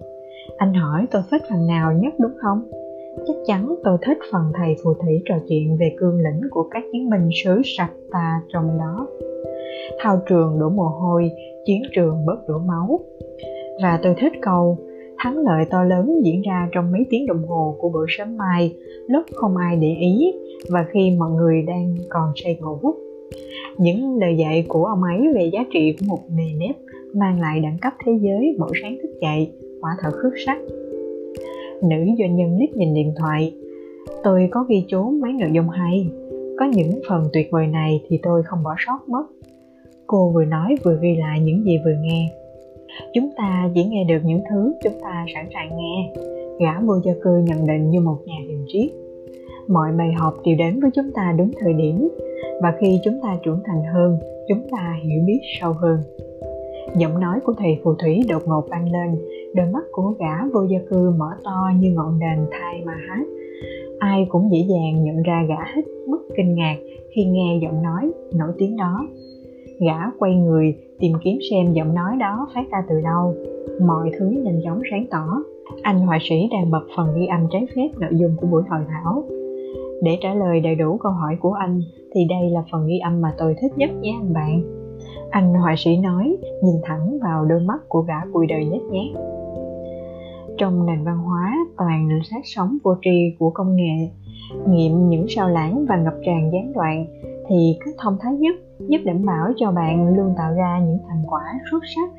Anh hỏi tôi thích phần nào nhất đúng không? Chắc chắn tôi thích phần thầy phù thủy trò chuyện về cương lĩnh của các chiến binh xứ sạch ta trong đó. Thao trường đổ mồ hôi, chiến trường bớt đổ máu. Và tôi thích câu, thắng lợi to lớn diễn ra trong mấy tiếng đồng hồ của bữa sớm mai, lúc không ai để ý và khi mọi người đang còn say ngủ những lời dạy của ông ấy về giá trị của một nề nếp mang lại đẳng cấp thế giới mỗi sáng thức dậy, quả thật khước sắc nữ doanh nhân liếc nhìn điện thoại. Tôi có ghi chú mấy nội dung hay. Có những phần tuyệt vời này thì tôi không bỏ sót mất. Cô vừa nói vừa ghi lại những gì vừa nghe. Chúng ta chỉ nghe được những thứ chúng ta sẵn sàng nghe. Gã vô gia cư nhận định như một nhà hiền triết. Mọi bài học đều đến với chúng ta đúng thời điểm, và khi chúng ta trưởng thành hơn, chúng ta hiểu biết sâu hơn. Giọng nói của thầy phù thủy đột ngột vang lên đôi mắt của gã vô gia cư mở to như ngọn đền thai mà hát. Ai cũng dễ dàng nhận ra gã hết mức kinh ngạc khi nghe giọng nói nổi tiếng đó. Gã quay người tìm kiếm xem giọng nói đó phát ra từ đâu. Mọi thứ nhanh chóng sáng tỏ. Anh họa sĩ đang bật phần ghi âm trái phép nội dung của buổi hội thảo. Để trả lời đầy đủ câu hỏi của anh, thì đây là phần ghi âm mà tôi thích nhất nhé anh bạn. Anh họa sĩ nói, nhìn thẳng vào đôi mắt của gã cùi đời nhếch nhác trong nền văn hóa, toàn sát sống vô tri của công nghệ. Nghiệm những sao lãng và ngập tràn gián đoạn thì cách thông thái nhất, giúp đảm bảo cho bạn luôn tạo ra những thành quả xuất sắc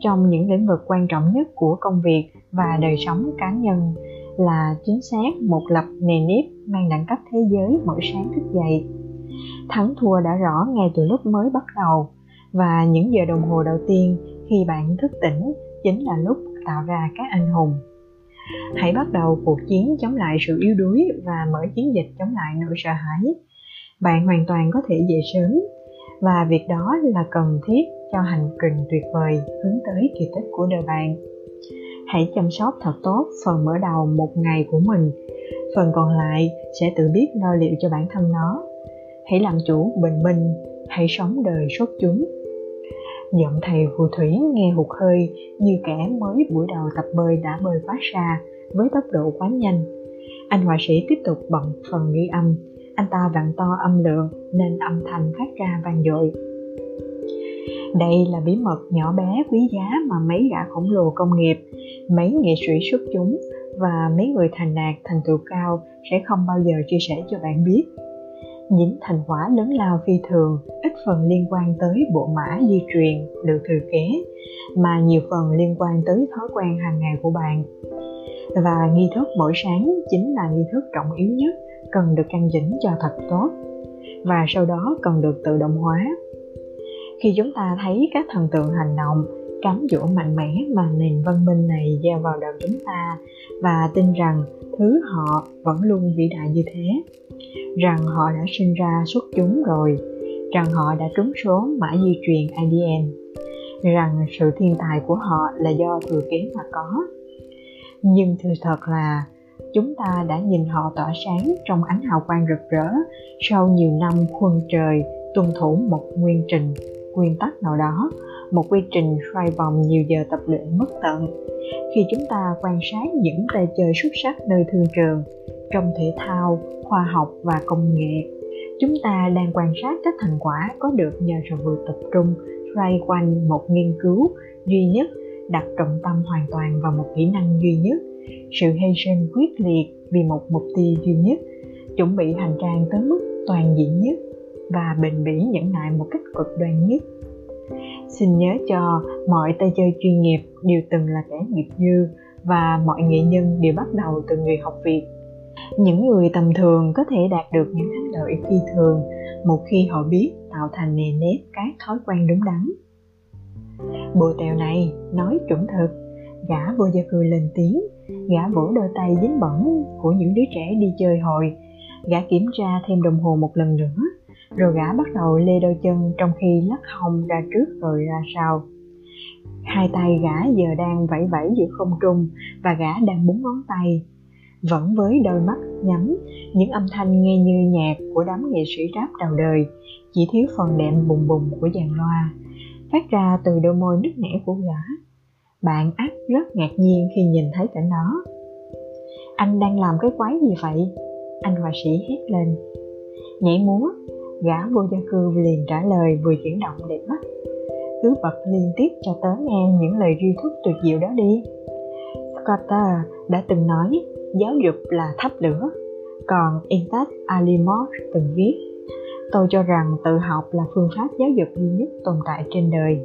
trong những lĩnh vực quan trọng nhất của công việc và đời sống cá nhân, là chính xác một lập nề nếp mang đẳng cấp thế giới mỗi sáng thức dậy. Thắng thua đã rõ ngay từ lúc mới bắt đầu, và những giờ đồng hồ đầu tiên khi bạn thức tỉnh chính là lúc tạo ra các anh hùng. Hãy bắt đầu cuộc chiến chống lại sự yếu đuối và mở chiến dịch chống lại nỗi sợ hãi. Bạn hoàn toàn có thể dậy sớm, và việc đó là cần thiết cho hành trình tuyệt vời hướng tới kỳ tích của đời bạn. Hãy chăm sóc thật tốt phần mở đầu một ngày của mình. Phần còn lại sẽ tự biết lo liệu cho bản thân nó. Hãy làm chủ bình minh hãy sống đời xuất chúng giọng thầy phù thủy nghe hụt hơi như kẻ mới buổi đầu tập bơi đã bơi quá xa với tốc độ quá nhanh. Anh họa sĩ tiếp tục bận phần ghi âm. Anh ta vặn to âm lượng nên âm thanh phát ra vang dội. Đây là bí mật nhỏ bé quý giá mà mấy gã khổng lồ công nghiệp, mấy nghệ sĩ xuất chúng và mấy người thành đạt, thành tựu cao sẽ không bao giờ chia sẻ cho bạn biết những thành quả lớn lao phi thường, ít phần liên quan tới bộ mã di truyền được thừa kế, mà nhiều phần liên quan tới thói quen hàng ngày của bạn. Và nghi thức mỗi sáng chính là nghi thức trọng yếu nhất, cần được căn chỉnh cho thật tốt, và sau đó cần được tự động hóa. Khi chúng ta thấy các thần tượng hành động, cám dỗ mạnh mẽ mà nền văn minh này gieo vào đầu chúng ta, và tin rằng thứ họ vẫn luôn vĩ đại như thế rằng họ đã sinh ra xuất chúng rồi, rằng họ đã trúng số mã di truyền adn rằng sự thiên tài của họ là do thừa kế mà có. Nhưng sự thật là, chúng ta đã nhìn họ tỏa sáng trong ánh hào quang rực rỡ sau nhiều năm khuân trời tuân thủ một nguyên trình, nguyên tắc nào đó một quy trình xoay vòng nhiều giờ tập luyện mất tận. Khi chúng ta quan sát những tay chơi xuất sắc nơi thương trường, trong thể thao, khoa học và công nghệ, chúng ta đang quan sát các thành quả có được nhờ sự vừa tập trung xoay quanh một nghiên cứu duy nhất, đặt trọng tâm hoàn toàn vào một kỹ năng duy nhất. Sự hy sinh quyết liệt vì một mục tiêu duy nhất, chuẩn bị hành trang tới mức toàn diện nhất và bền bỉ nhẫn nại một cách cực đoan nhất xin nhớ cho mọi tay chơi chuyên nghiệp đều từng là kẻ nghiệp dư và mọi nghệ nhân đều bắt đầu từ người học việc. Những người tầm thường có thể đạt được những thắng lợi phi thường một khi họ biết tạo thành nề nếp các thói quen đúng đắn. Bộ tèo này nói chuẩn thực gã vô gia cư lên tiếng gã vỗ đôi tay dính bẩn của những đứa trẻ đi chơi hồi, gã kiểm tra thêm đồng hồ một lần nữa rồi gã bắt đầu lê đôi chân trong khi lắc hông ra trước rồi ra sau. Hai tay gã giờ đang vẫy vẫy giữa không trung và gã đang búng ngón tay. Vẫn với đôi mắt nhắm, những âm thanh nghe như nhạc của đám nghệ sĩ rap đầu đời, chỉ thiếu phần đệm bùng bùng của dàn loa, phát ra từ đôi môi nứt nẻ của gã. Bạn Ác rất ngạc nhiên khi nhìn thấy cảnh đó. Anh đang làm cái quái gì vậy? Anh họa sĩ hét lên. Nhảy múa gã vô gia cư liền trả lời vừa chuyển động đẹp mắt. Cứ bật liên tiếp cho tớ nghe những lời duy thức tuyệt diệu đó đi. Scotta đã từng nói, giáo dục là thắp lửa. Còn Intat Alimov từng viết, tôi cho rằng tự học là phương pháp giáo dục duy nhất tồn tại trên đời.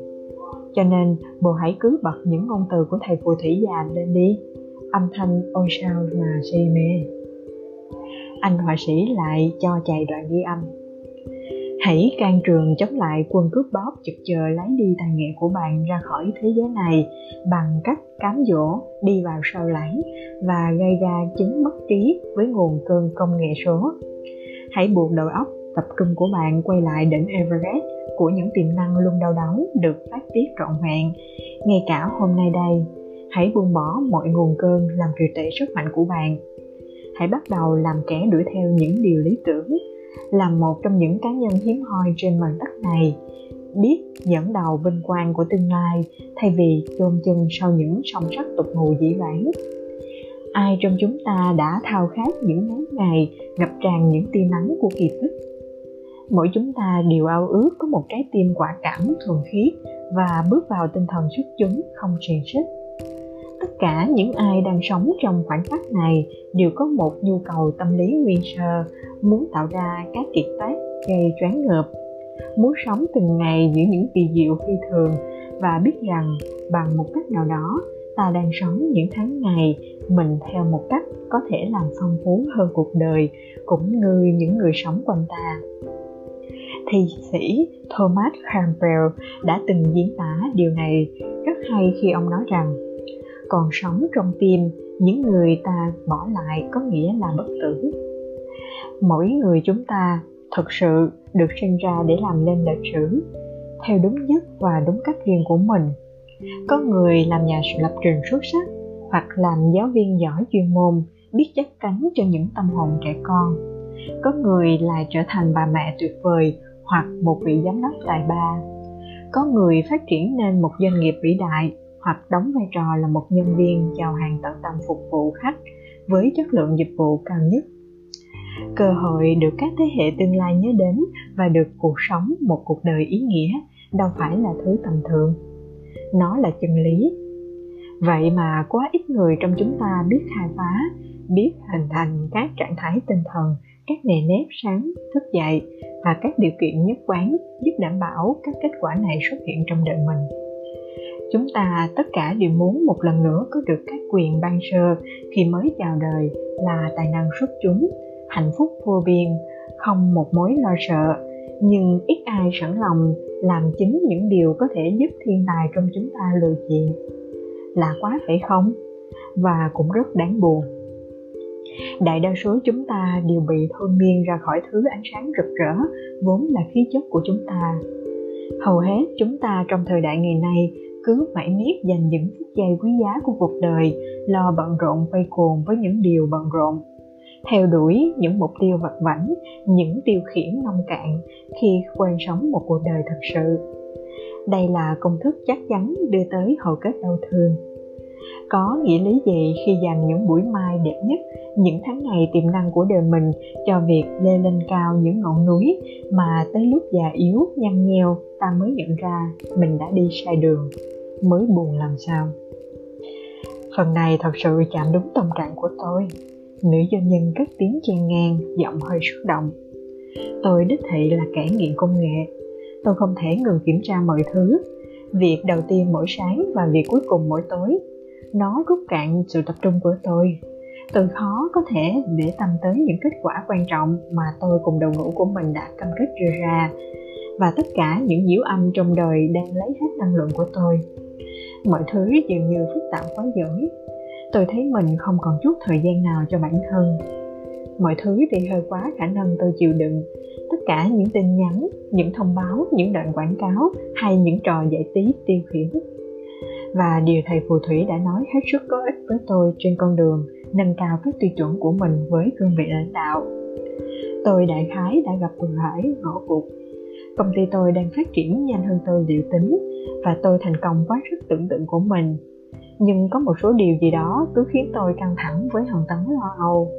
Cho nên bồ hãy cứ bật những ngôn từ của thầy phù thủy già lên đi. Âm thanh ôi sao mà si mê. Anh họa sĩ lại cho chạy đoạn ghi âm hãy can trường chống lại quân cướp bóp chực chờ lấy đi tài nghệ của bạn ra khỏi thế giới này bằng cách cám dỗ, đi vào sao lãng và gây ra chứng mất trí với nguồn cơn công nghệ số. Hãy buộc đầu óc, tập trung của bạn quay lại đỉnh Everest của những tiềm năng luôn đau đớn được phát tiết trọn vẹn. Ngay cả hôm nay đây, hãy buông bỏ mọi nguồn cơn làm trì trệ sức mạnh của bạn. Hãy bắt đầu làm kẻ đuổi theo những điều lý tưởng làm một trong những cá nhân hiếm hoi trên mảnh đất này. Biết dẫn đầu vinh quang của tương lai thay vì chôn chân sau những song sắt tục ngụ dĩ vãng. Ai trong chúng ta đã thao khát những nắng ngày ngập tràn những tia nắng của kỳ tích? Mỗi chúng ta đều ao ước có một trái tim quả cảm thuần khiết và bước vào tinh thần xuất chúng không xiềng xích cả những ai đang sống trong khoảnh khắc này đều có một nhu cầu tâm lý nguyên sơ, muốn tạo ra các kiệt tác gây choáng ngợp. Muốn sống từng ngày giữa những kỳ diệu phi thường và biết rằng bằng một cách nào đó, ta đang sống những tháng ngày mình theo một cách có thể làm phong phú hơn cuộc đời cũng như những người sống quanh ta. Thi sĩ Thomas Campbell đã từng diễn tả điều này rất hay khi ông nói rằng còn sống trong tim, những người ta bỏ lại có nghĩa là bất tử. Mỗi người chúng ta thực sự được sinh ra để làm nên lịch sử theo đúng nhất và đúng cách riêng của mình. Có người làm nhà lập trình xuất sắc, hoặc làm giáo viên giỏi chuyên môn, biết chắc cánh cho những tâm hồn trẻ con. Có người lại trở thành bà mẹ tuyệt vời hoặc một vị giám đốc tài ba. Có người phát triển nên một doanh nghiệp vĩ đại hoặc đóng vai trò là một nhân viên chào hàng tận tâm phục vụ khách với chất lượng dịch vụ cao nhất. Cơ hội được các thế hệ tương lai nhớ đến và được cuộc sống một cuộc đời ý nghĩa đâu phải là thứ tầm thường. Nó là chân lý. Vậy mà quá ít người trong chúng ta biết khai phá, biết hình thành các trạng thái tinh thần, các nề nếp sáng, thức dậy và các điều kiện nhất quán giúp đảm bảo các kết quả này xuất hiện trong đời mình chúng ta tất cả đều muốn một lần nữa có được các quyền ban sơ khi mới chào đời là tài năng xuất chúng, hạnh phúc vô biên, không một mối lo sợ. Nhưng ít ai sẵn lòng làm chính những điều có thể giúp thiên tài trong chúng ta lừa chuyện là quá phải không? Và cũng rất đáng buồn. Đại đa số chúng ta đều bị thôi miên ra khỏi thứ ánh sáng rực rỡ, vốn là khí chất của chúng ta. Hầu hết chúng ta trong thời đại ngày nay cứ mãi miết dành những phút giây quý giá của cuộc đời, lo bận rộn vây cuồng với những điều bận rộn. Theo đuổi những mục tiêu vật vảnh những tiêu khiển nông cạn khi quên sống một cuộc đời thật sự. Đây là công thức chắc chắn đưa tới hậu kết đau thương. Có nghĩa lý gì khi dành những buổi mai đẹp nhất, những tháng ngày tiềm năng của đời mình cho việc lê lên cao những ngọn núi mà tới lúc già yếu, nhăn nheo ta mới nhận ra mình đã đi sai đường? Mới buồn làm sao. Phần này thật sự chạm đúng tâm trạng của tôi. Nữ doanh nhân cất tiếng chen ngang, giọng hơi xúc động. Tôi đích thị là kẻ nghiện công nghệ. Tôi không thể ngừng kiểm tra mọi thứ. Việc đầu tiên mỗi sáng và việc cuối cùng mỗi tối, nó rút cạn sự tập trung của tôi. Từ khó có thể để tâm tới những kết quả quan trọng mà tôi cùng đồng ngũ của mình đã cam kết đưa ra. Và tất cả những nhiễu âm trong đời đang lấy hết năng lượng của tôi mọi thứ dường như phức tạp quá dữ tôi thấy mình không còn chút thời gian nào cho bản thân. Mọi thứ đi hơi quá khả năng tôi chịu đựng. Tất cả những tin nhắn, những thông báo, những đoạn quảng cáo hay những trò giải trí tiêu khiển và điều thầy phù thủy đã nói hết sức có ích với tôi trên con đường nâng cao các tiêu chuẩn của mình với cương vị lãnh đạo. Tôi đại khái đã gặp vừa hải ngõ cụt. Công ty tôi đang phát triển nhanh hơn tôi liệu tính và tôi thành công quá sức tưởng tượng của mình. Nhưng có một số điều gì đó cứ khiến tôi căng thẳng với hòn tấn lo âu.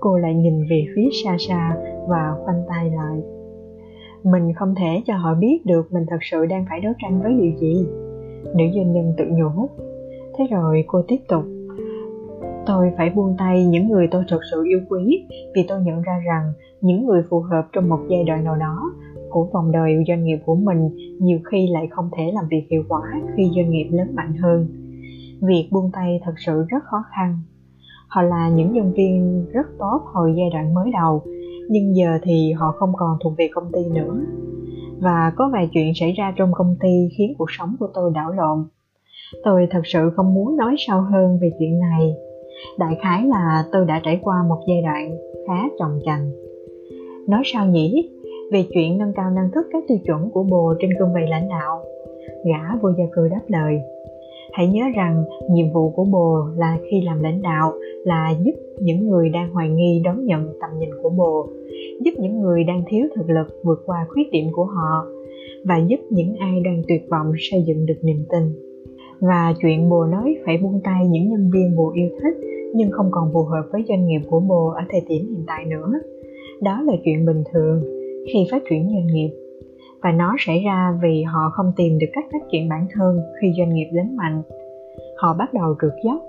Cô lại nhìn về phía xa xa và khoanh tay lại. Mình không thể cho họ biết được mình thật sự đang phải đấu tranh với điều gì. Nữ doanh nhân tự nhủ. Thế rồi cô tiếp tục. Tôi phải buông tay những người tôi thật sự yêu quý vì tôi nhận ra rằng những người phù hợp trong một giai đoạn nào đó của vòng đời doanh nghiệp của mình nhiều khi lại không thể làm việc hiệu quả khi doanh nghiệp lớn mạnh hơn. Việc buông tay thật sự rất khó khăn. Họ là những nhân viên rất tốt hồi giai đoạn mới đầu, nhưng giờ thì họ không còn thuộc về công ty nữa. Và có vài chuyện xảy ra trong công ty khiến cuộc sống của tôi đảo lộn. Tôi thật sự không muốn nói sâu hơn về chuyện này. Đại khái là tôi đã trải qua một giai đoạn khá trồng trành nói sao nhỉ? Về chuyện nâng cao năng thức các tiêu chuẩn của bồ trên cương vị lãnh đạo. Gã vô gia cư đáp lời, hãy nhớ rằng nhiệm vụ của bồ là khi làm lãnh đạo là giúp những người đang hoài nghi đón nhận tầm nhìn của bồ, giúp những người đang thiếu thực lực vượt qua khuyết điểm của họ và giúp những ai đang tuyệt vọng xây dựng được niềm tin. Và chuyện bồ nói phải buông tay những nhân viên bồ yêu thích nhưng không còn phù hợp với doanh nghiệp của bồ ở thời điểm hiện tại nữa. Đó là chuyện bình thường khi phát triển doanh nghiệp. Và nó xảy ra vì họ không tìm được cách phát triển bản thân khi doanh nghiệp lớn mạnh. Họ bắt đầu trượt dốc,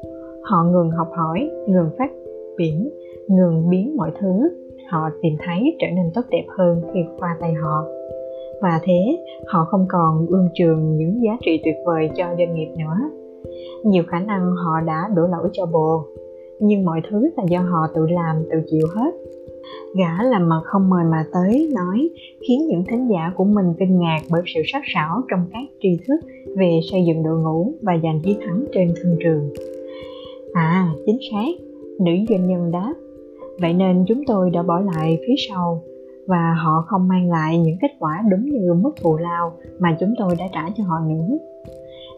họ ngừng học hỏi, ngừng phát triển, ngừng biến mọi thứ. Họ tìm thấy trở nên tốt đẹp hơn khi qua tay họ. Và thế, họ không còn ươm trường những giá trị tuyệt vời cho doanh nghiệp nữa. Nhiều khả năng họ đã đổ lỗi cho bồ, nhưng mọi thứ là do họ tự làm, tự chịu hết gã làm mặt không mời mà tới, nói, khiến những thính giả của mình kinh ngạc bởi sự sắc sảo trong các tri thức về xây dựng đội ngũ và giành chiến thắng trên thương trường. À chính xác, nữ doanh nhân đáp. Vậy nên chúng tôi đã bỏ lại phía sau, và họ không mang lại những kết quả đúng như mức thù lao mà chúng tôi đã trả cho họ nữa.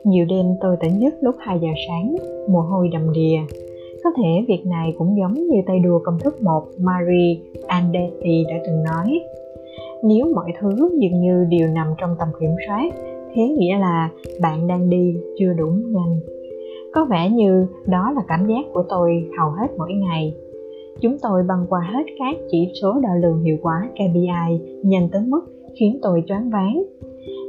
Nhiều đêm tôi tỉnh giấc lúc 2 giờ sáng, mồ hôi đầm đìa có thể việc này cũng giống như tay đua công thức một Marie Andetti đã từng nói. Nếu mọi thứ dường như đều nằm trong tầm kiểm soát, thế nghĩa là bạn đang đi chưa đủ nhanh. Có vẻ như đó là cảm giác của tôi hầu hết mỗi ngày. Chúng tôi băng qua hết các chỉ số đo lường hiệu quả KPI nhanh tới mức khiến tôi choáng váng.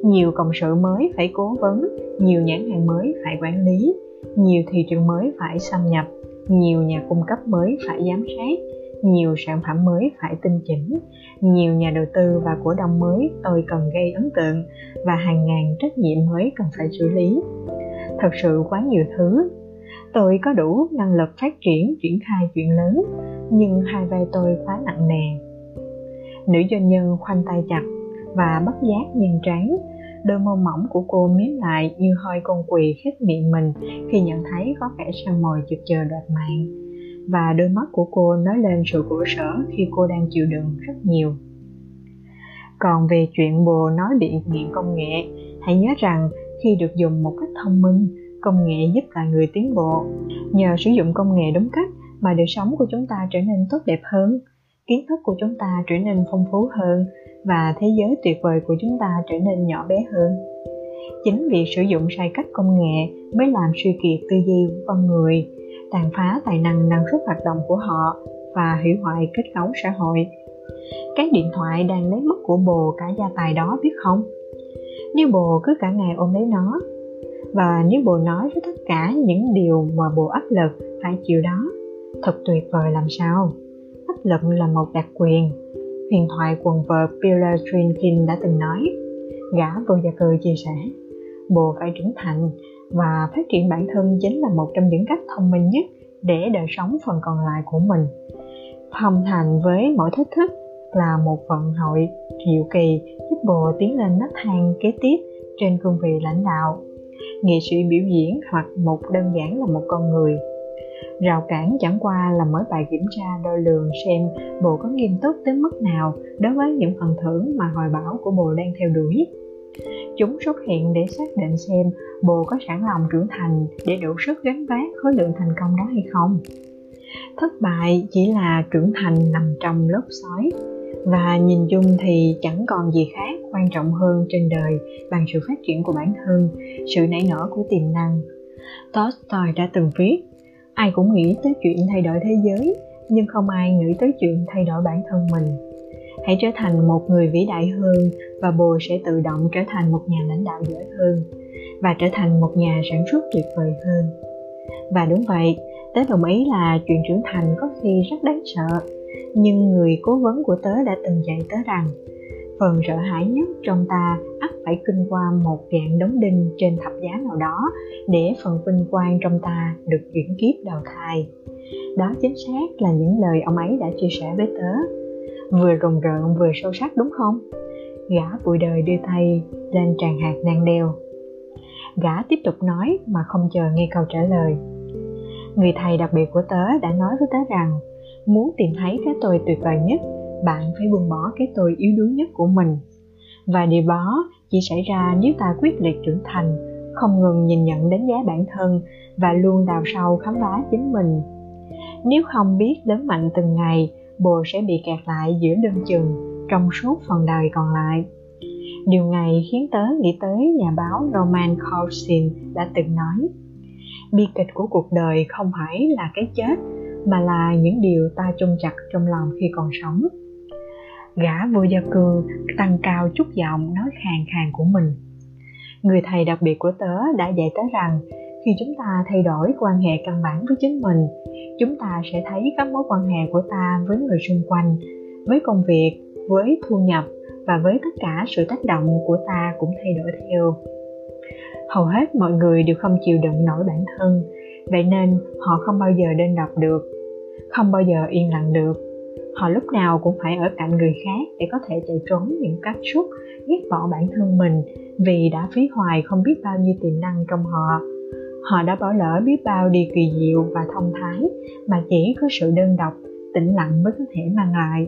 Nhiều cộng sự mới phải cố vấn, nhiều nhãn hàng mới phải quản lý, nhiều thị trường mới phải xâm nhập nhiều nhà cung cấp mới phải giám sát, nhiều sản phẩm mới phải tinh chỉnh, nhiều nhà đầu tư và cổ đông mới tôi cần gây ấn tượng và hàng ngàn trách nhiệm mới cần phải xử lý. Thật sự quá nhiều thứ. Tôi có đủ năng lực phát triển triển khai chuyện lớn, nhưng hai vai tôi quá nặng nề. Nữ doanh nhân khoanh tay chặt và bất giác nhìn trán đôi môi mỏng của cô miếng lại như hơi con quỳ khép miệng mình khi nhận thấy có kẻ săn mồi chực chờ đoạt mạng. Và đôi mắt của cô nói lên sự khổ sở khi cô đang chịu đựng rất nhiều. Còn về chuyện bồ nói bị nghiện công nghệ, hãy nhớ rằng khi được dùng một cách thông minh, công nghệ giúp là người tiến bộ. Nhờ sử dụng công nghệ đúng cách mà đời sống của chúng ta trở nên tốt đẹp hơn, kiến thức của chúng ta trở nên phong phú hơn và thế giới tuyệt vời của chúng ta trở nên nhỏ bé hơn. Chính việc sử dụng sai cách công nghệ mới làm suy kiệt tư duy của con người, tàn phá tài năng năng suất hoạt động của họ và hủy hoại kết cấu xã hội. Các điện thoại đang lấy mất của bồ cả gia tài đó biết không? Nếu bồ cứ cả ngày ôm lấy nó, và nếu bồ nói với tất cả những điều mà bồ áp lực phải chịu đó, thật tuyệt vời làm sao? Áp lực là một đặc quyền huyền thoại quần vợt Bella Trinkin đã từng nói. Gã vô gia cư chia sẻ, bồ phải trưởng thành và phát triển bản thân chính là một trong những cách thông minh nhất để đời sống phần còn lại của mình. Thông thành với mỗi thách thức là một vận hội diệu kỳ giúp bồ tiến lên nấc thang kế tiếp trên cương vị lãnh đạo. Nghệ sĩ biểu diễn hoặc một đơn giản là một con người rào cản chẳng qua là mỗi bài kiểm tra đo lường xem bộ có nghiêm túc tới mức nào đối với những phần thưởng mà hoài bão của bồ đang theo đuổi. Chúng xuất hiện để xác định xem bồ có sẵn lòng trưởng thành để đủ sức gánh vác khối lượng thành công đó hay không. Thất bại chỉ là trưởng thành nằm trong lớp sói, và nhìn chung thì chẳng còn gì khác quan trọng hơn trên đời bằng sự phát triển của bản thân, sự nảy nở của tiềm năng. Tolstoy đã từng viết ai cũng nghĩ tới chuyện thay đổi thế giới, nhưng không ai nghĩ tới chuyện thay đổi bản thân mình. Hãy trở thành một người vĩ đại hơn và bồ sẽ tự động trở thành một nhà lãnh đạo giỏi hơn và trở thành một nhà sản xuất tuyệt vời hơn. Và đúng vậy, tớ đồng ý là chuyện trưởng thành có khi rất đáng sợ, nhưng người cố vấn của tớ đã từng dạy tớ rằng phần sợ hãi nhất trong ta, ắt phải kinh qua một dạng đống đinh trên thập giá nào đó để phần vinh quang trong ta được chuyển kiếp đầu thai. Đó chính xác là những lời ông ấy đã chia sẻ với tớ. Vừa rùng rợn, vừa sâu sắc đúng không? Gã bụi đời đưa tay lên tràn hạt nàng đeo. Gã tiếp tục nói mà không chờ nghe câu trả lời. Người thầy đặc biệt của tớ đã nói với tớ rằng, muốn tìm thấy cái tôi tuyệt vời nhất bạn phải buông bỏ cái tôi yếu đuối nhất của mình. Và điều đó chỉ xảy ra nếu ta quyết liệt trưởng thành, không ngừng nhìn nhận đánh giá bản thân và luôn đào sâu khám phá chính mình. Nếu không biết lớn mạnh từng ngày, bồ sẽ bị kẹt lại giữa lưng chừng trong suốt phần đời còn lại. Điều này khiến tớ nghĩ tới nhà báo Norman Carlson đã từng nói, bi kịch của cuộc đời không phải là cái chết, mà là những điều ta chôn chặt trong lòng khi còn sống gã vô gia cư tăng cao chút giọng nói khàn khàn của mình. Người thầy đặc biệt của tớ đã dạy tớ rằng, khi chúng ta thay đổi quan hệ căn bản với chính mình, chúng ta sẽ thấy các mối quan hệ của ta với người xung quanh, với công việc, với thu nhập và với tất cả sự tác động của ta cũng thay đổi theo. Hầu hết mọi người đều không chịu đựng nổi bản thân, vậy nên họ không bao giờ đơn độc được, không bao giờ yên lặng được họ lúc nào cũng phải ở cạnh người khác để có thể chạy trốn những cách xúc ghét bỏ bản thân mình vì đã phí hoài không biết bao nhiêu tiềm năng trong họ. Họ đã bỏ lỡ biết bao điều kỳ diệu và thông thái mà chỉ có sự đơn độc, tĩnh lặng mới có thể mang lại.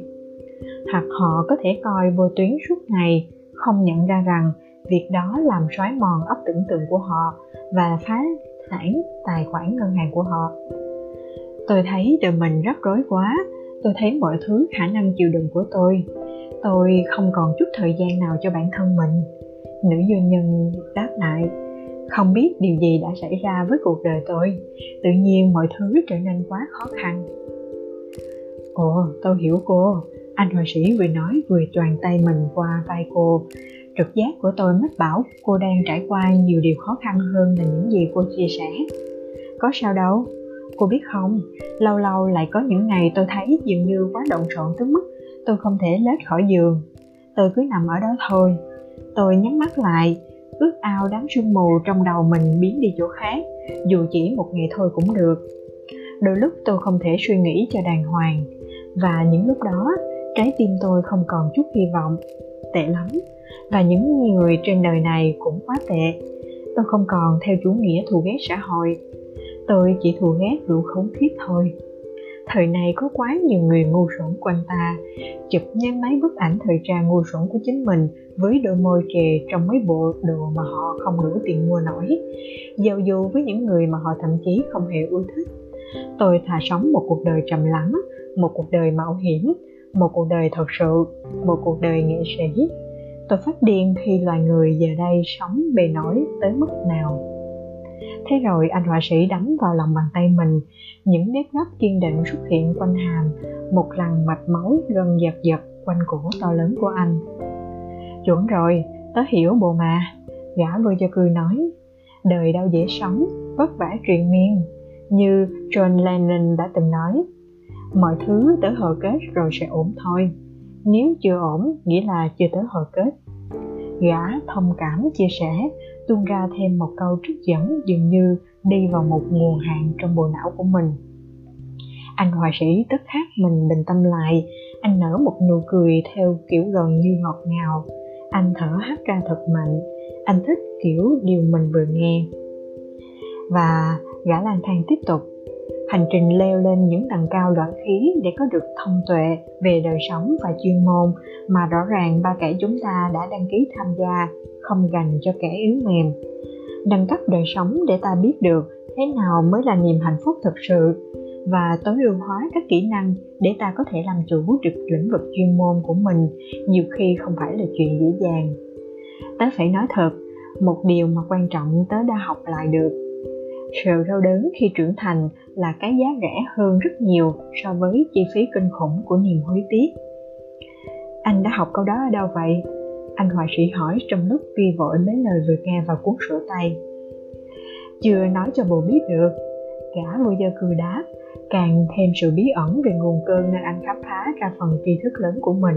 Hoặc họ có thể coi vô tuyến suốt ngày, không nhận ra rằng việc đó làm xói mòn óc tưởng tượng của họ và phá sản tài khoản ngân hàng của họ. Tôi thấy đời mình rắc rối quá tôi thấy mọi thứ khả năng chịu đựng của tôi. Tôi không còn chút thời gian nào cho bản thân mình. Nữ doanh nhân đáp lại, không biết điều gì đã xảy ra với cuộc đời tôi. Tự nhiên mọi thứ trở nên quá khó khăn. Ồ, tôi hiểu cô. Anh họa sĩ vừa nói vừa choàng tay mình qua vai cô. Trực giác của tôi mách bảo cô đang trải qua nhiều điều khó khăn hơn là những gì cô chia sẻ. Có sao đâu cô biết không? Lâu lâu lại có những ngày tôi thấy dường như quá động rộn tới mức tôi không thể lết khỏi giường. Tôi cứ nằm ở đó thôi. Tôi nhắm mắt lại, ước ao đám sương mù trong đầu mình biến đi chỗ khác, dù chỉ một ngày thôi cũng được. Đôi lúc tôi không thể suy nghĩ cho đàng hoàng, và những lúc đó, trái tim tôi không còn chút hy vọng. Tệ lắm, và những người trên đời này cũng quá tệ. Tôi không còn theo chủ nghĩa thù ghét xã hội tôi chỉ thù ghét đủ khống khiếp thôi. Thời này có quá nhiều người ngu xuẩn quanh ta. Chụp nhanh mấy bức ảnh thời trang ngu xuẩn của chính mình với đôi môi kề trong mấy bộ đồ mà họ không đủ tiền mua nổi. Giao du với những người mà họ thậm chí không hề ưa thích. Tôi thà sống một cuộc đời trầm lắng, một cuộc đời mạo hiểm, một cuộc đời thật sự, một cuộc đời nghệ sĩ. Tôi phát điên khi loài người giờ đây sống bề nổi tới mức nào thế rồi anh họa sĩ đấm vào lòng bàn tay mình. Những nếp gấp kiên định xuất hiện quanh hàm. Một lằn mạch máu gần giật giật quanh cổ to lớn của anh. Chuẩn rồi, tớ hiểu bộ mà. Gã vừa cho cười nói, đời đâu dễ sống, vất vả truyền miên. Như john lennon đã từng nói, mọi thứ tới hồi kết rồi sẽ ổn thôi. Nếu chưa ổn, nghĩa là chưa tới hồi kết. Gã thông cảm chia sẻ tuôn ra thêm một câu trích dẫn dường như đi vào một nguồn hạn trong bộ não của mình. Anh họa sĩ tức khắc mình bình tâm lại, anh nở một nụ cười theo kiểu gần như ngọt ngào. Anh thở hắt ra thật mạnh, anh thích kiểu điều mình vừa nghe. Và gã lang thang tiếp tục hành trình leo lên những tầng cao đoạn khí để có được thông tuệ về đời sống và chuyên môn mà rõ ràng ba kẻ chúng ta đã đăng ký tham gia không dành cho kẻ yếu mềm. Nâng cấp đời sống để ta biết được thế nào mới là niềm hạnh phúc thực sự và tối ưu hóa các kỹ năng để ta có thể làm chủ được lĩnh vực chuyên môn của mình, nhiều khi không phải là chuyện dễ dàng. Tớ phải nói thật, một điều mà quan trọng tớ đã học lại được. Sự đau đớn khi trưởng thành là cái giá rẻ hơn rất nhiều so với chi phí kinh khủng của niềm hối tiếc. Anh đã học câu đó ở đâu vậy? Anh họa sĩ hỏi trong lúc vi vội mấy lời vừa nghe vào cuốn sổ tay. Chưa nói cho bồ biết được. Cả vô giờ cười đáp càng thêm sự bí ẩn về nguồn cơn nên anh khám phá ra phần tri thức lớn của mình.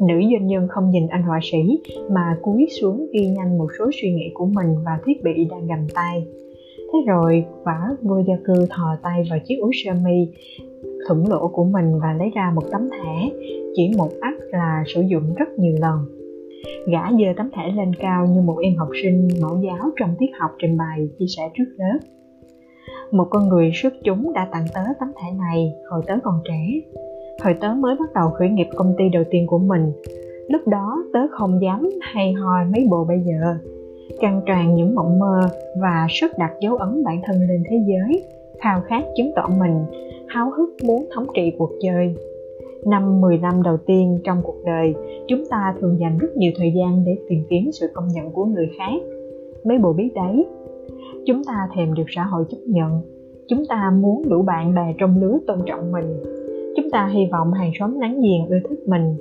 Nữ doanh nhân không nhìn anh họa sĩ mà cúi xuống ghi nhanh một số suy nghĩ của mình và thiết bị đang gầm tay thế rồi, quả vô gia cư thò tay vào chiếc úi sơ mi, thủng lỗ của mình và lấy ra một tấm thẻ. Chỉ một ắt là sử dụng rất nhiều lần. Gã giơ tấm thẻ lên cao như một em học sinh mẫu giáo trong tiết học trình bày chia sẻ trước lớp. Một con người xuất chúng đã tặng tớ tấm thẻ này hồi tớ còn trẻ. Hồi tớ mới bắt đầu khởi nghiệp công ty đầu tiên của mình. Lúc đó tớ không dám hay ho mấy bộ bây giờ căng tràn những mộng mơ và sức đặt dấu ấn bản thân lên thế giới, khao khát chứng tỏ mình háo hức muốn thống trị cuộc chơi. Năm 10 năm đầu tiên trong cuộc đời, chúng ta thường dành rất nhiều thời gian để tìm kiếm sự công nhận của người khác. Mấy bộ biết đấy, chúng ta thèm được xã hội chấp nhận. Chúng ta muốn đủ bạn bè trong lứa tôn trọng mình. Chúng ta hy vọng hàng xóm láng giềng ưa thích mình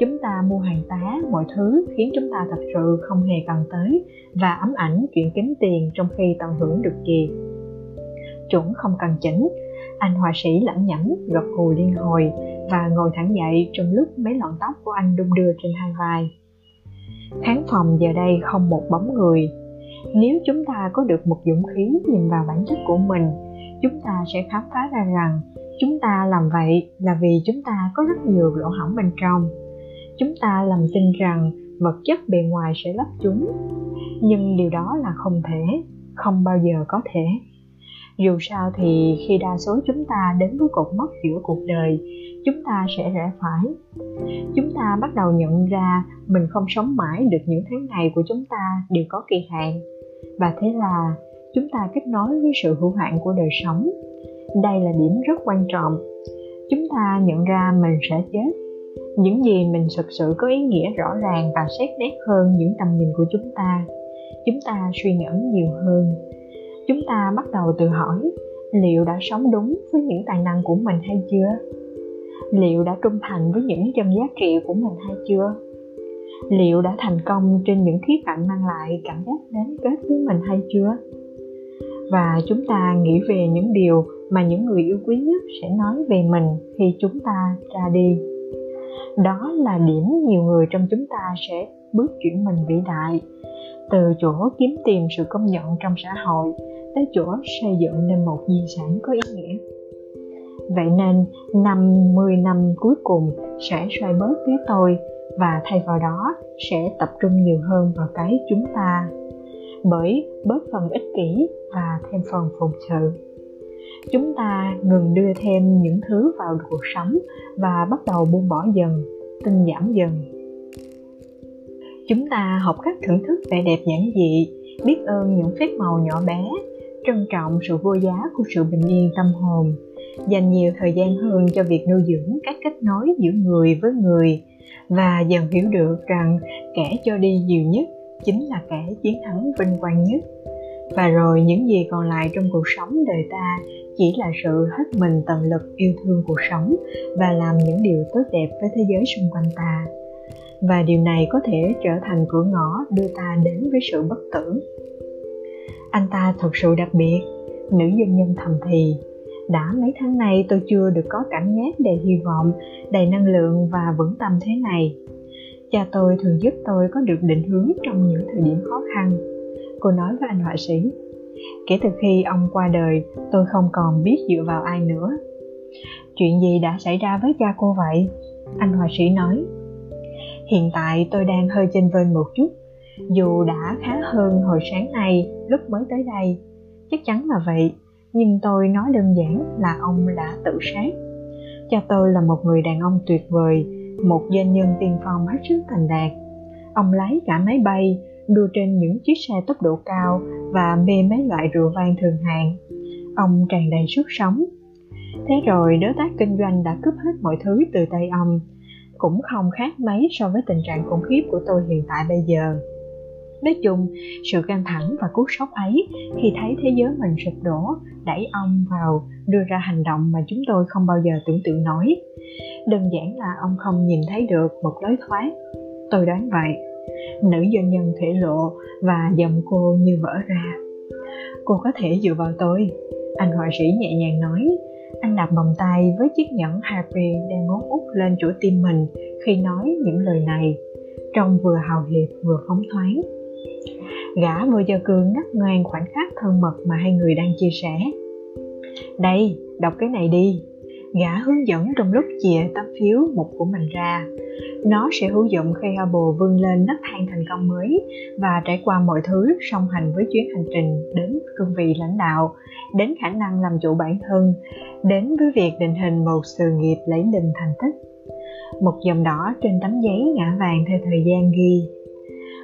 chúng ta mua hàng tá, mọi thứ khiến chúng ta thật sự không hề cần tới và ấm ảnh chuyện kiếm tiền trong khi tận hưởng được gì chuẩn không cần chỉnh. Anh họa sĩ lẩm nhẩm gật gù liên hồi và ngồi thẳng dậy trong lúc mấy lọn tóc của anh đung đưa trên hai vai. Khán phòng giờ đây không một bóng người. Nếu chúng ta có được một dũng khí nhìn vào bản chất của mình, chúng ta sẽ khám phá ra rằng chúng ta làm vậy là vì chúng ta có rất nhiều lỗ hỏng bên trong chúng ta lầm tin rằng vật chất bề ngoài sẽ lấp chúng. Nhưng điều đó là không thể, không bao giờ có thể. Dù sao thì khi đa số chúng ta đến với cột mốc giữa cuộc đời, chúng ta sẽ rẽ phải. Chúng ta bắt đầu nhận ra mình không sống mãi được những tháng ngày của chúng ta đều có kỳ hạn. Và thế là chúng ta kết nối với sự hữu hạn của đời sống. Đây là điểm rất quan trọng. Chúng ta nhận ra mình sẽ chết những gì mình thực sự có ý nghĩa rõ ràng và xét nét hơn những tầm nhìn của chúng ta. Chúng ta suy ngẫm nhiều hơn. Chúng ta bắt đầu tự hỏi, liệu đã sống đúng với những tài năng của mình hay chưa? Liệu đã trung thành với những chân giá trị của mình hay chưa? Liệu đã thành công trên những khía cạnh mang lại cảm giác đến kết với mình hay chưa? Và chúng ta nghĩ về những điều mà những người yêu quý nhất sẽ nói về mình khi chúng ta ra đi đó là điểm nhiều người trong chúng ta sẽ bước chuyển mình vĩ đại. Từ chỗ kiếm tìm sự công nhận trong xã hội tới chỗ xây dựng nên một di sản có ý nghĩa. Vậy nên, năm 10 năm cuối cùng sẽ xoay bớt phía tôi và thay vào đó sẽ tập trung nhiều hơn vào cái chúng ta. Bởi bớt phần ích kỷ và thêm phần phụng sự chúng ta ngừng đưa thêm những thứ vào cuộc sống và bắt đầu buông bỏ dần, tinh giảm dần. Chúng ta học cách thưởng thức vẻ đẹp giản dị, biết ơn những phép màu nhỏ bé, trân trọng sự vô giá của sự bình yên tâm hồn, dành nhiều thời gian hơn cho việc nuôi dưỡng các kết nối giữa người với người, và dần hiểu được rằng kẻ cho đi nhiều nhất chính là kẻ chiến thắng vinh quang nhất và rồi những gì còn lại trong cuộc sống đời ta chỉ là sự hết mình tận lực yêu thương cuộc sống và làm những điều tốt đẹp với thế giới xung quanh ta. Và điều này có thể trở thành cửa ngõ đưa ta đến với sự bất tử. Anh ta thật sự đặc biệt, nữ doanh nhân thầm thì. Đã mấy tháng nay tôi chưa được có cảm giác đầy hy vọng, đầy năng lượng và vững tâm thế này. Cha tôi thường giúp tôi có được định hướng trong những thời điểm khó khăn cô nói với anh họa sĩ. Kể từ khi ông qua đời, tôi không còn biết dựa vào ai nữa. Chuyện gì đã xảy ra với cha cô vậy? Anh họa sĩ nói. Hiện tại tôi đang hơi chênh vênh một chút. Dù đã khá hơn hồi sáng nay, lúc mới tới đây, chắc chắn là vậy. Nhưng tôi nói đơn giản là ông đã tự sát. Cha tôi là một người đàn ông tuyệt vời, một doanh nhân tiên phong hết sức thành đạt. Ông lái cả máy bay đua trên những chiếc xe tốc độ cao và mê mấy loại rượu vang thường hàng. ông tràn đầy sức sống. Thế rồi đối tác kinh doanh đã cướp hết mọi thứ từ tay ông, cũng không khác mấy so với tình trạng khủng khiếp của tôi hiện tại bây giờ. Nói chung, sự căng thẳng và cú sốc ấy khi thấy thế giới mình sụp đổ, đẩy ông vào, đưa ra hành động mà chúng tôi không bao giờ tưởng tượng nổi. Đơn giản là ông không nhìn thấy được một lối thoát. Tôi đoán vậy nữ doanh nhân thể lộ và giọng cô như vỡ ra cô có thể dựa vào tôi anh họa sĩ nhẹ nhàng nói anh đặt vòng tay với chiếc nhẫn Harry đang ngón út lên chỗ tim mình khi nói những lời này, trông vừa hào hiệp vừa phóng thoáng. Gã vừa giờ cường ngắt ngang khoảnh khắc thân mật mà hai người đang chia sẻ. Đây, đọc cái này đi. Gã hướng dẫn trong lúc chìa tấm phiếu mục của mình ra. Nó sẽ hữu dụng khi Hubble vươn lên nấc thang thành công mới và trải qua mọi thứ song hành với chuyến hành trình đến cương vị lãnh đạo, đến khả năng làm chủ bản thân, đến với việc định hình một sự nghiệp lấy đình thành tích. Một dòng đỏ trên tấm giấy ngã vàng theo thời gian ghi.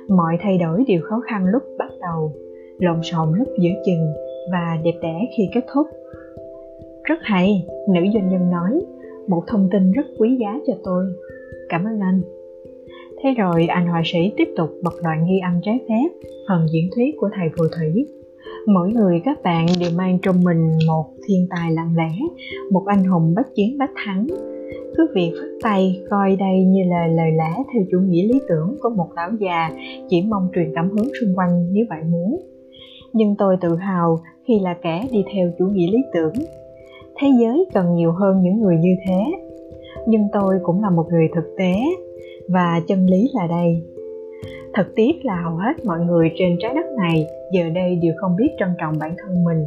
Mọi thay đổi đều khó khăn lúc bắt đầu, lộn xộn lúc giữa chừng và đẹp đẽ khi kết thúc. Rất hay, nữ doanh nhân nói, một thông tin rất quý giá cho tôi. Cảm ơn anh. Thế rồi anh họa sĩ tiếp tục bật đoạn ghi âm trái phép phần diễn thuyết của thầy phù thủy. Mỗi người các bạn đều mang trong mình một thiên tài lặng lẽ một anh hùng bất chiến bất thắng. Cứ việc phất tay coi đây như là lời lẽ theo chủ nghĩa lý tưởng của một lão già chỉ mong truyền cảm hứng xung quanh nếu vậy muốn. Nhưng tôi tự hào khi là kẻ đi theo chủ nghĩa lý tưởng thế giới cần nhiều hơn những người như thế. Nhưng tôi cũng là một người thực tế, và chân lý là đây. Thật tiếc là hầu hết mọi người trên trái đất này giờ đây đều không biết trân trọng bản thân mình.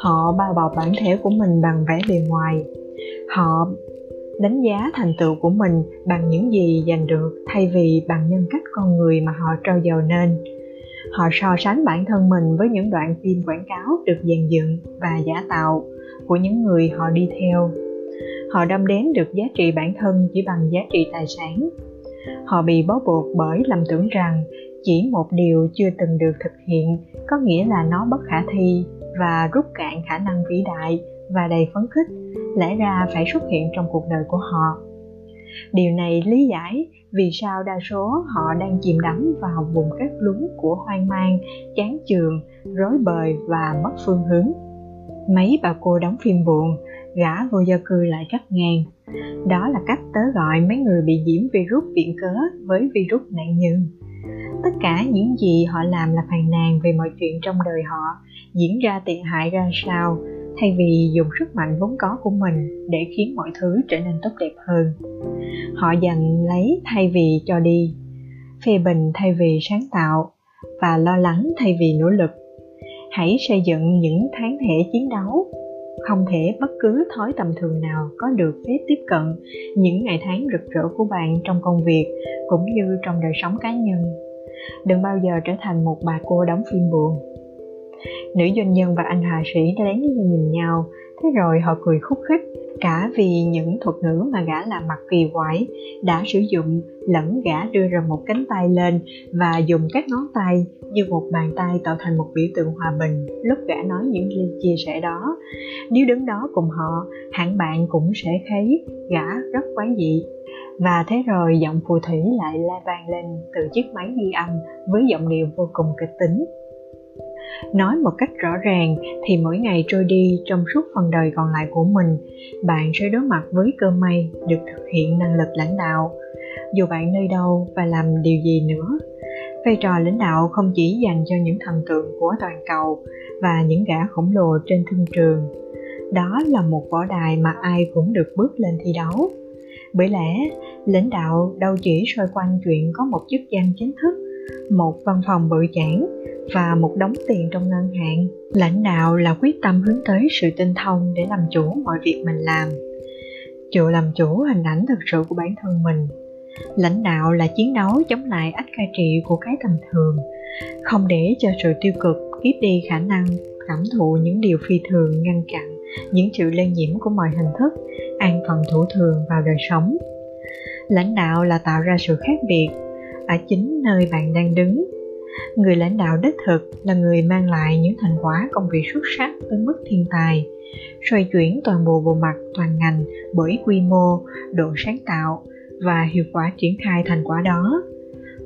Họ bao bọc bản thể của mình bằng vẻ bề ngoài. Họ đánh giá thành tựu của mình bằng những gì giành được thay vì bằng nhân cách con người mà họ trau dồi nên. Họ so sánh bản thân mình với những đoạn phim quảng cáo được dàn dựng và giả tạo của những người họ đi theo. Họ đâm đếm được giá trị bản thân chỉ bằng giá trị tài sản. Họ bị bó buộc bởi lầm tưởng rằng chỉ một điều chưa từng được thực hiện có nghĩa là nó bất khả thi và rút cạn khả năng vĩ đại và đầy phấn khích, lẽ ra phải xuất hiện trong cuộc đời của họ. Điều này lý giải vì sao đa số họ đang chìm đắm vào vùng cát lún của hoang mang, chán chường, rối bời và mất phương hướng mấy bà cô đóng phim buồn, gã vô gia cư lại cắt ngang. Đó là cách tớ gọi mấy người bị nhiễm virus viện cớ với virus nạn nhân. Tất cả những gì họ làm là phàn nàn về mọi chuyện trong đời họ, diễn ra tiện hại ra sao, thay vì dùng sức mạnh vốn có của mình để khiến mọi thứ trở nên tốt đẹp hơn. Họ giành lấy thay vì cho đi, phê bình thay vì sáng tạo, và lo lắng thay vì nỗ lực hãy xây dựng những tháng thể chiến đấu. Không thể bất cứ thói tầm thường nào có được phép tiếp cận những ngày tháng rực rỡ của bạn trong công việc cũng như trong đời sống cá nhân. Đừng bao giờ trở thành một bà cô đóng phim buồn. Nữ doanh nhân và anh hà sĩ lén nhìn nhau, thế rồi họ cười khúc khích cả vì những thuật ngữ mà gã làm mặt kỳ quái, đã sử dụng lẫn gã đưa ra một cánh tay lên và dùng các ngón tay như một bàn tay tạo thành một biểu tượng hòa bình. Lúc gã nói những chia sẻ đó, nếu đứng đó cùng họ, hẳn bạn cũng sẽ thấy gã rất quái dị. Và thế rồi giọng phù thủy lại la vang lên từ chiếc máy ghi âm với giọng điệu vô cùng kịch tính nói một cách rõ ràng thì mỗi ngày trôi đi trong suốt phần đời còn lại của mình, bạn sẽ đối mặt với cơ may được thực hiện năng lực lãnh đạo. Dù bạn nơi đâu và làm điều gì nữa, vai trò lãnh đạo không chỉ dành cho những thần tượng của toàn cầu và những gã khổng lồ trên thương trường. Đó là một võ đài mà ai cũng được bước lên thi đấu. Bởi lẽ, lãnh đạo đâu chỉ xoay quanh chuyện có một chức danh chính thức một văn phòng bự chản và một đống tiền trong ngân hàng. Lãnh đạo là quyết tâm hướng tới sự tinh thông để làm chủ mọi việc mình làm. Chịu làm chủ hình ảnh thực sự của bản thân mình. Lãnh đạo là chiến đấu chống lại ách cai trị của cái tầm thường, không để cho sự tiêu cực kiếp đi khả năng cảm thụ những điều phi thường, ngăn chặn những sự lây nhiễm của mọi hình thức, an phận thủ thường vào đời sống. Lãnh đạo là tạo ra sự khác biệt ở chính nơi bạn đang đứng. Người lãnh đạo đích thực là người mang lại những thành quả công việc xuất sắc tới mức thiên tài, xoay chuyển toàn bộ bộ mặt, toàn ngành bởi quy mô, độ sáng tạo và hiệu quả triển khai thành quả đó,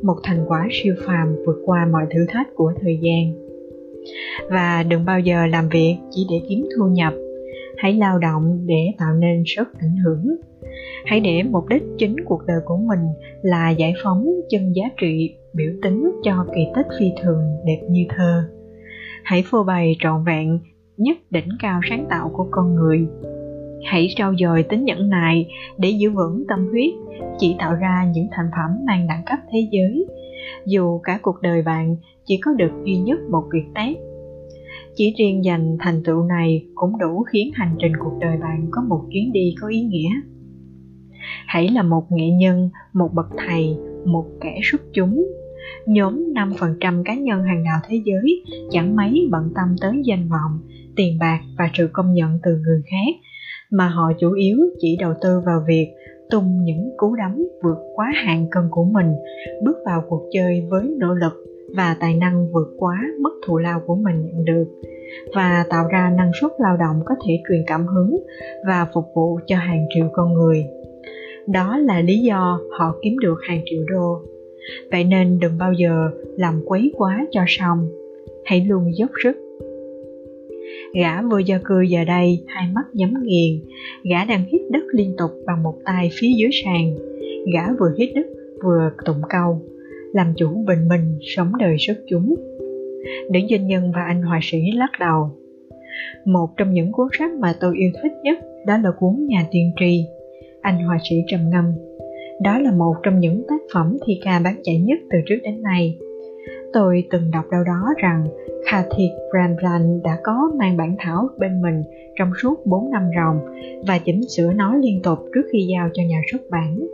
một thành quả siêu phàm vượt qua mọi thử thách của thời gian. Và đừng bao giờ làm việc chỉ để kiếm thu nhập, hãy lao động để tạo nên sức ảnh hưởng hãy để mục đích chính cuộc đời của mình là giải phóng chân giá trị biểu tính cho kỳ tích phi thường đẹp như thơ. Hãy phô bày trọn vẹn nhất đỉnh cao sáng tạo của con người. Hãy trau dồi tính nhẫn nại để giữ vững tâm huyết, chỉ tạo ra những thành phẩm mang đẳng cấp thế giới. Dù cả cuộc đời bạn chỉ có được duy nhất một việc tác chỉ riêng dành thành tựu này cũng đủ khiến hành trình cuộc đời bạn có một chuyến đi có ý nghĩa hãy là một nghệ nhân một bậc thầy một kẻ xuất chúng nhóm 5% cá nhân hàng đầu thế giới chẳng mấy bận tâm tới danh vọng, tiền bạc và sự công nhận từ người khác, mà họ chủ yếu chỉ đầu tư vào việc tung những cú đấm vượt quá hạn cân của mình, bước vào cuộc chơi với nỗ lực và tài năng vượt quá mức thù lao của mình nhận được và tạo ra năng suất lao động có thể truyền cảm hứng và phục vụ cho hàng triệu con người. Đó là lý do họ kiếm được hàng triệu đô. Vậy nên đừng bao giờ làm quấy quá cho xong, hãy luôn dốc sức. Gã vừa gia cư giờ đây, hai mắt nhắm nghiền, gã đang hít đất liên tục bằng một tay phía dưới sàn. Gã vừa hít đất vừa tụng câu, làm chủ bình minh, sống đời xuất chúng. Nữ doanh nhân và anh họa sĩ lắc đầu. Một trong những cuốn sách mà tôi yêu thích nhất đó là cuốn Nhà tiên tri. Anh họa sĩ trầm ngâm. Đó là một trong những tác phẩm thi ca bán chạy nhất từ trước đến nay. Tôi từng đọc đâu đó rằng Khathit Ramblan đã có mang bản thảo bên mình trong suốt 4 năm ròng và chỉnh sửa nó liên tục trước khi giao cho nhà xuất bản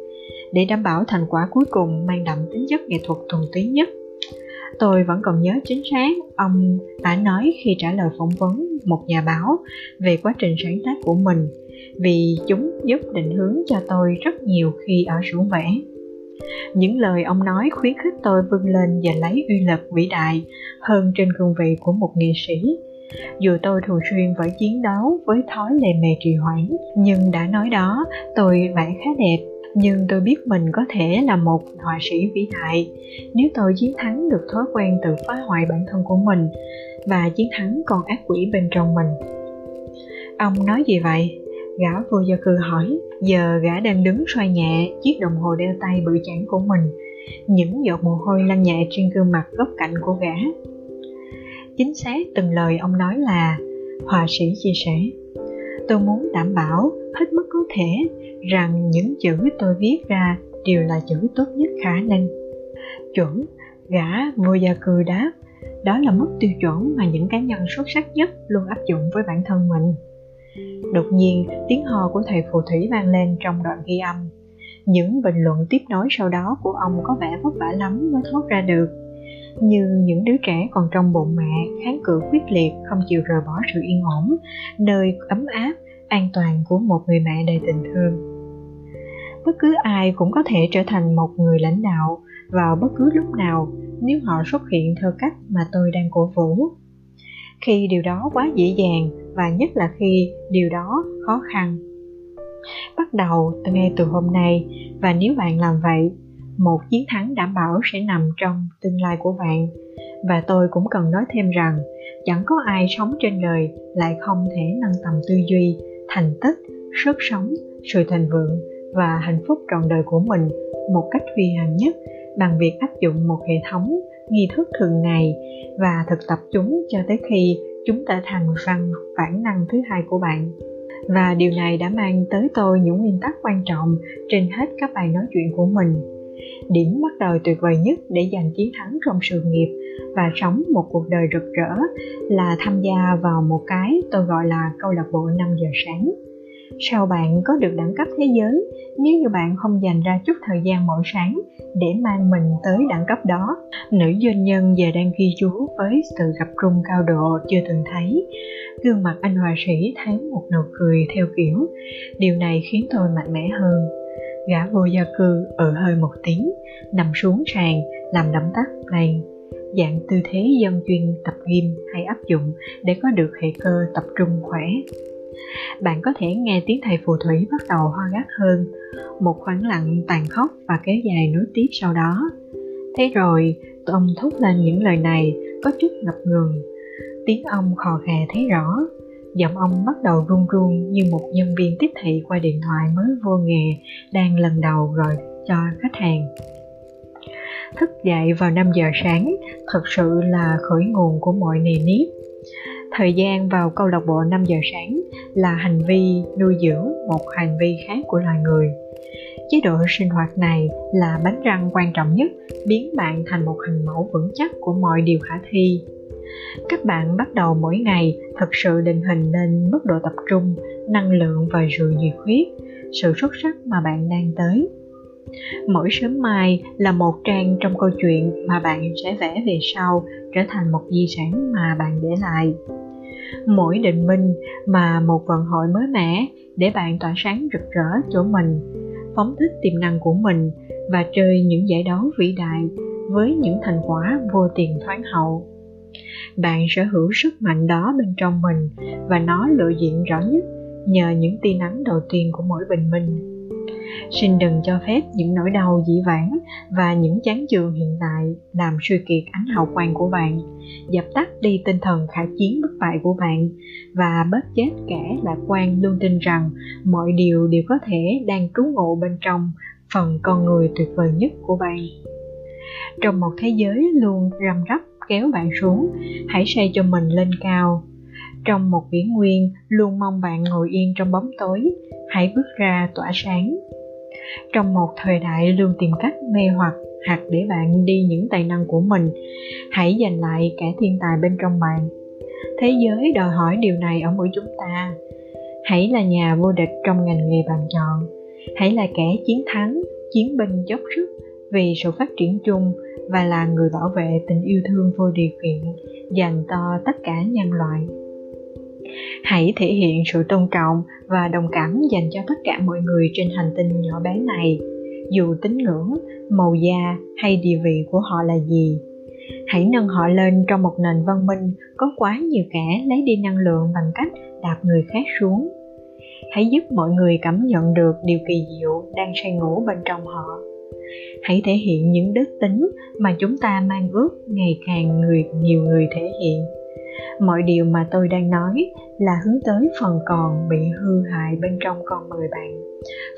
để đảm bảo thành quả cuối cùng mang đậm tính chất nghệ thuật thuần túy nhất. Tôi vẫn còn nhớ chính xác ông đã nói khi trả lời phỏng vấn một nhà báo về quá trình sáng tác của mình vì chúng giúp định hướng cho tôi rất nhiều khi ở sưởng vẽ. Những lời ông nói khuyến khích tôi vươn lên và lấy uy lực vĩ đại hơn trên cương vị của một nghệ sĩ. Dù tôi thường xuyên phải chiến đấu với thói lề mề trì hoãn, nhưng đã nói đó, tôi vẽ khá đẹp nhưng tôi biết mình có thể là một họa sĩ vĩ đại nếu tôi chiến thắng được thói quen tự phá hoại bản thân của mình và chiến thắng con ác quỷ bên trong mình ông nói gì vậy gã vô gia cư hỏi, giờ gã đang đứng xoay nhẹ, chiếc đồng hồ đeo tay bự chản của mình. Những giọt mồ hôi lăn nhẹ trên gương mặt góc cạnh của gã. Chính xác từng lời ông nói là, họa sĩ chia sẻ, tôi muốn đảm bảo hết mức có thể rằng những chữ tôi viết ra đều là chữ tốt nhất khả năng. Chuẩn, gã vô gia cư đáp, đó là mức tiêu chuẩn mà những cá nhân xuất sắc nhất luôn áp dụng với bản thân mình đột nhiên, tiếng hò của thầy phù thủy vang lên trong đoạn ghi âm. Những bình luận tiếp nối sau đó của ông có vẻ vất vả lắm mới thoát ra được. Như những đứa trẻ còn trong bụng mẹ, kháng cự quyết liệt, không chịu rời bỏ sự yên ổn, nơi ấm áp, an toàn của một người mẹ đầy tình thương. Bất cứ ai cũng có thể trở thành một người lãnh đạo vào bất cứ lúc nào nếu họ xuất hiện theo cách mà tôi đang cổ vũ khi điều đó quá dễ dàng và nhất là khi điều đó khó khăn. Bắt đầu từ ngay từ hôm nay, và nếu bạn làm vậy, một chiến thắng đảm bảo sẽ nằm trong tương lai của bạn. Và tôi cũng cần nói thêm rằng, chẳng có ai sống trên đời lại không thể nâng tầm tư duy, thành tích, sức sống, sự thành vượng và hạnh phúc trọn đời của mình một cách huy hoàng nhất bằng việc áp dụng một hệ thống nghi thức thường ngày và thực tập chúng cho tới khi chúng ta thành văn bản năng thứ hai của bạn. Và điều này đã mang tới tôi những nguyên tắc quan trọng trên hết các bài nói chuyện của mình. Điểm bắt đầu tuyệt vời nhất để giành chiến thắng trong sự nghiệp và sống một cuộc đời rực rỡ là tham gia vào một cái tôi gọi là câu lạc bộ 5 giờ sáng sao bạn có được đẳng cấp thế giới nếu như bạn không dành ra chút thời gian mỗi sáng để mang mình tới đẳng cấp đó? Nữ doanh nhân giờ đang ghi chú với sự gặp rung cao độ chưa từng thấy. Gương mặt anh họa sĩ thấy một nụ cười theo kiểu điều này khiến tôi mạnh mẽ hơn. Gã vô gia cư ở hơi một tiếng nằm xuống sàn làm động tác này, dạng tư thế dân chuyên tập gym hay áp dụng để có được hệ cơ tập trung khỏe bạn có thể nghe tiếng thầy phù thủy bắt đầu ho gắt hơn. Một khoảng lặng tàn khốc và kéo dài nối tiếp sau đó. Thế rồi, ông thốt lên những lời này có chút ngập ngừng. Tiếng ông khò khè thấy rõ. Giọng ông bắt đầu run run như một nhân viên tiếp thị qua điện thoại mới vô nghề, đang lần đầu gọi cho khách hàng. Thức dậy vào 5 giờ sáng, thật sự là khởi nguồn của mọi nề nếp thời gian vào câu lạc bộ 5 giờ sáng là hành vi nuôi dưỡng một hành vi khác của loài người. Chế độ sinh hoạt này là bánh răng quan trọng nhất, biến bạn thành một hình mẫu vững chắc của mọi điều khả thi. Các bạn bắt đầu mỗi ngày thực sự định hình nên mức độ tập trung, năng lượng và sự nhiệt huyết, sự xuất sắc mà bạn đang tới mỗi sớm mai là một trang trong câu chuyện mà bạn sẽ vẽ về sau trở thành một di sản mà bạn để lại. Mỗi định minh mà một vận hội mới mẻ để bạn tỏa sáng rực rỡ chỗ mình, phóng thích tiềm năng của mình và chơi những giải đấu vĩ đại với những thành quả vô tiền thoáng hậu. Bạn sở hữu sức mạnh đó bên trong mình và nó lộ diện rõ nhất nhờ những tia nắng đầu tiên của mỗi bình minh xin đừng cho phép những nỗi đau dĩ vãng và những chán chường hiện tại làm suy kiệt ánh hào quang của bạn. Dập tắt đi tinh thần khả chiến bất bại của bạn và bớt chết kẻ lạc quan luôn tin rằng mọi điều đều có thể đang trú ngụ bên trong phần con người tuyệt vời nhất của bạn. Trong một thế giới luôn răm rắp kéo bạn xuống, hãy xây cho mình lên cao. Trong một biển nguyên luôn mong bạn ngồi yên trong bóng tối, hãy bước ra tỏa sáng trong một thời đại luôn tìm cách mê hoặc hoặc để bạn đi những tài năng của mình, hãy giành lại cả thiên tài bên trong bạn. Thế giới đòi hỏi điều này ở mỗi chúng ta. Hãy là nhà vô địch trong ngành nghề bạn chọn. Hãy là kẻ chiến thắng, chiến binh dốc sức vì sự phát triển chung và là người bảo vệ tình yêu thương vô điều kiện, dành cho tất cả nhân loại hãy thể hiện sự tôn trọng và đồng cảm dành cho tất cả mọi người trên hành tinh nhỏ bé này. Dù tín ngưỡng, màu da hay địa vị của họ là gì, hãy nâng họ lên trong một nền văn minh có quá nhiều kẻ lấy đi năng lượng bằng cách đạp người khác xuống. Hãy giúp mọi người cảm nhận được điều kỳ diệu đang say ngủ bên trong họ. Hãy thể hiện những đức tính mà chúng ta mang ước ngày càng người, nhiều người thể hiện mọi điều mà tôi đang nói là hướng tới phần còn bị hư hại bên trong con người bạn.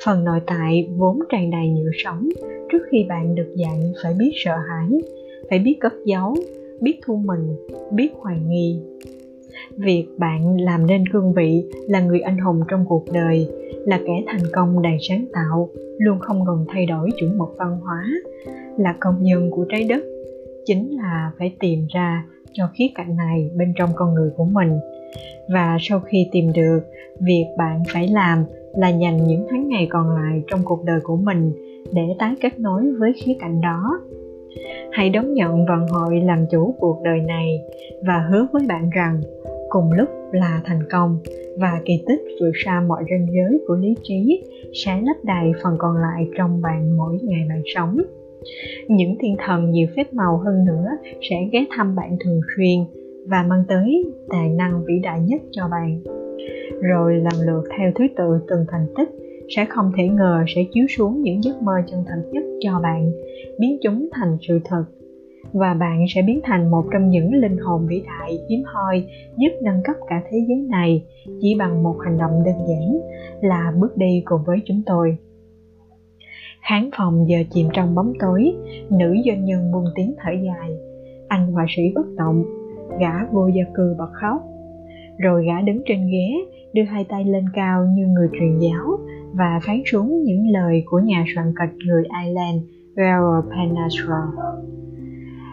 Phần nội tại vốn tràn đầy nhựa sống, trước khi bạn được dạy phải biết sợ hãi, phải biết cất giấu, biết thu mình, biết hoài nghi. Việc bạn làm nên cương vị là người anh hùng trong cuộc đời, là kẻ thành công đầy sáng tạo, luôn không ngừng thay đổi chuẩn mực văn hóa, là công nhân của trái đất, chính là phải tìm ra cho khía cạnh này bên trong con người của mình. Và sau khi tìm được việc bạn phải làm là dành những tháng ngày còn lại trong cuộc đời của mình để tái kết nối với khía cạnh đó. Hãy đón nhận vận hội làm chủ cuộc đời này và hứa với bạn rằng cùng lúc là thành công và kỳ tích vượt xa mọi ranh giới của lý trí sẽ lấp đầy phần còn lại trong bạn mỗi ngày bạn sống những thiên thần nhiều phép màu hơn nữa sẽ ghé thăm bạn thường xuyên và mang tới tài năng vĩ đại nhất cho bạn. Rồi lần lượt theo thứ tự từng thành tích sẽ không thể ngờ sẽ chiếu xuống những giấc mơ chân thành nhất cho bạn, biến chúng thành sự thật. Và bạn sẽ biến thành một trong những linh hồn vĩ đại hiếm hoi giúp nâng cấp cả thế giới này chỉ bằng một hành động đơn giản là bước đi cùng với chúng tôi khán phòng giờ chìm trong bóng tối nữ doanh nhân buông tiếng thở dài anh họa sĩ bất động gã vô gia cư bật khóc rồi gã đứng trên ghế đưa hai tay lên cao như người truyền giáo và phán xuống những lời của nhà soạn kịch người Ireland Gerald Penasra.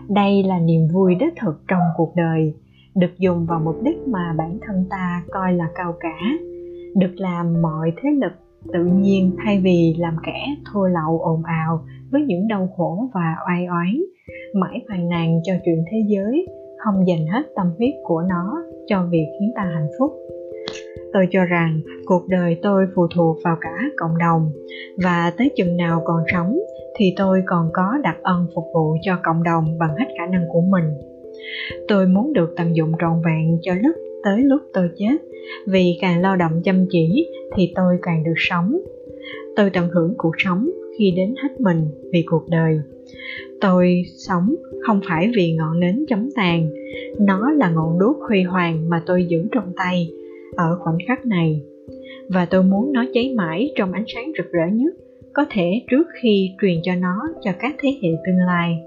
Đây là niềm vui đích thực trong cuộc đời, được dùng vào mục đích mà bản thân ta coi là cao cả, được làm mọi thế lực tự nhiên thay vì làm kẻ thua lậu ồn ào với những đau khổ và oai oán mãi phàn nàn cho chuyện thế giới, không dành hết tâm huyết của nó cho việc khiến ta hạnh phúc. Tôi cho rằng cuộc đời tôi phụ thuộc vào cả cộng đồng, và tới chừng nào còn sống thì tôi còn có đặc ân phục vụ cho cộng đồng bằng hết khả năng của mình. Tôi muốn được tận dụng trọn vẹn cho lúc tới lúc tôi chết. Vì càng lao động chăm chỉ thì tôi càng được sống. Tôi tận hưởng cuộc sống khi đến hết mình vì cuộc đời. Tôi sống không phải vì ngọn nến chấm tàn. Nó là ngọn đuốc huy hoàng mà tôi giữ trong tay ở khoảnh khắc này. Và tôi muốn nó cháy mãi trong ánh sáng rực rỡ nhất, có thể trước khi truyền cho nó cho các thế hệ tương lai.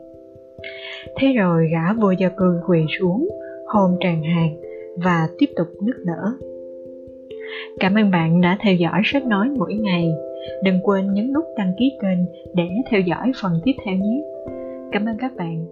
Thế rồi gã vô gia cư quỳ xuống, hôn tràn hạt và tiếp tục nức nở. Cảm ơn bạn đã theo dõi sách nói mỗi ngày. Đừng quên nhấn nút đăng ký kênh để theo dõi phần tiếp theo nhé. Cảm ơn các bạn.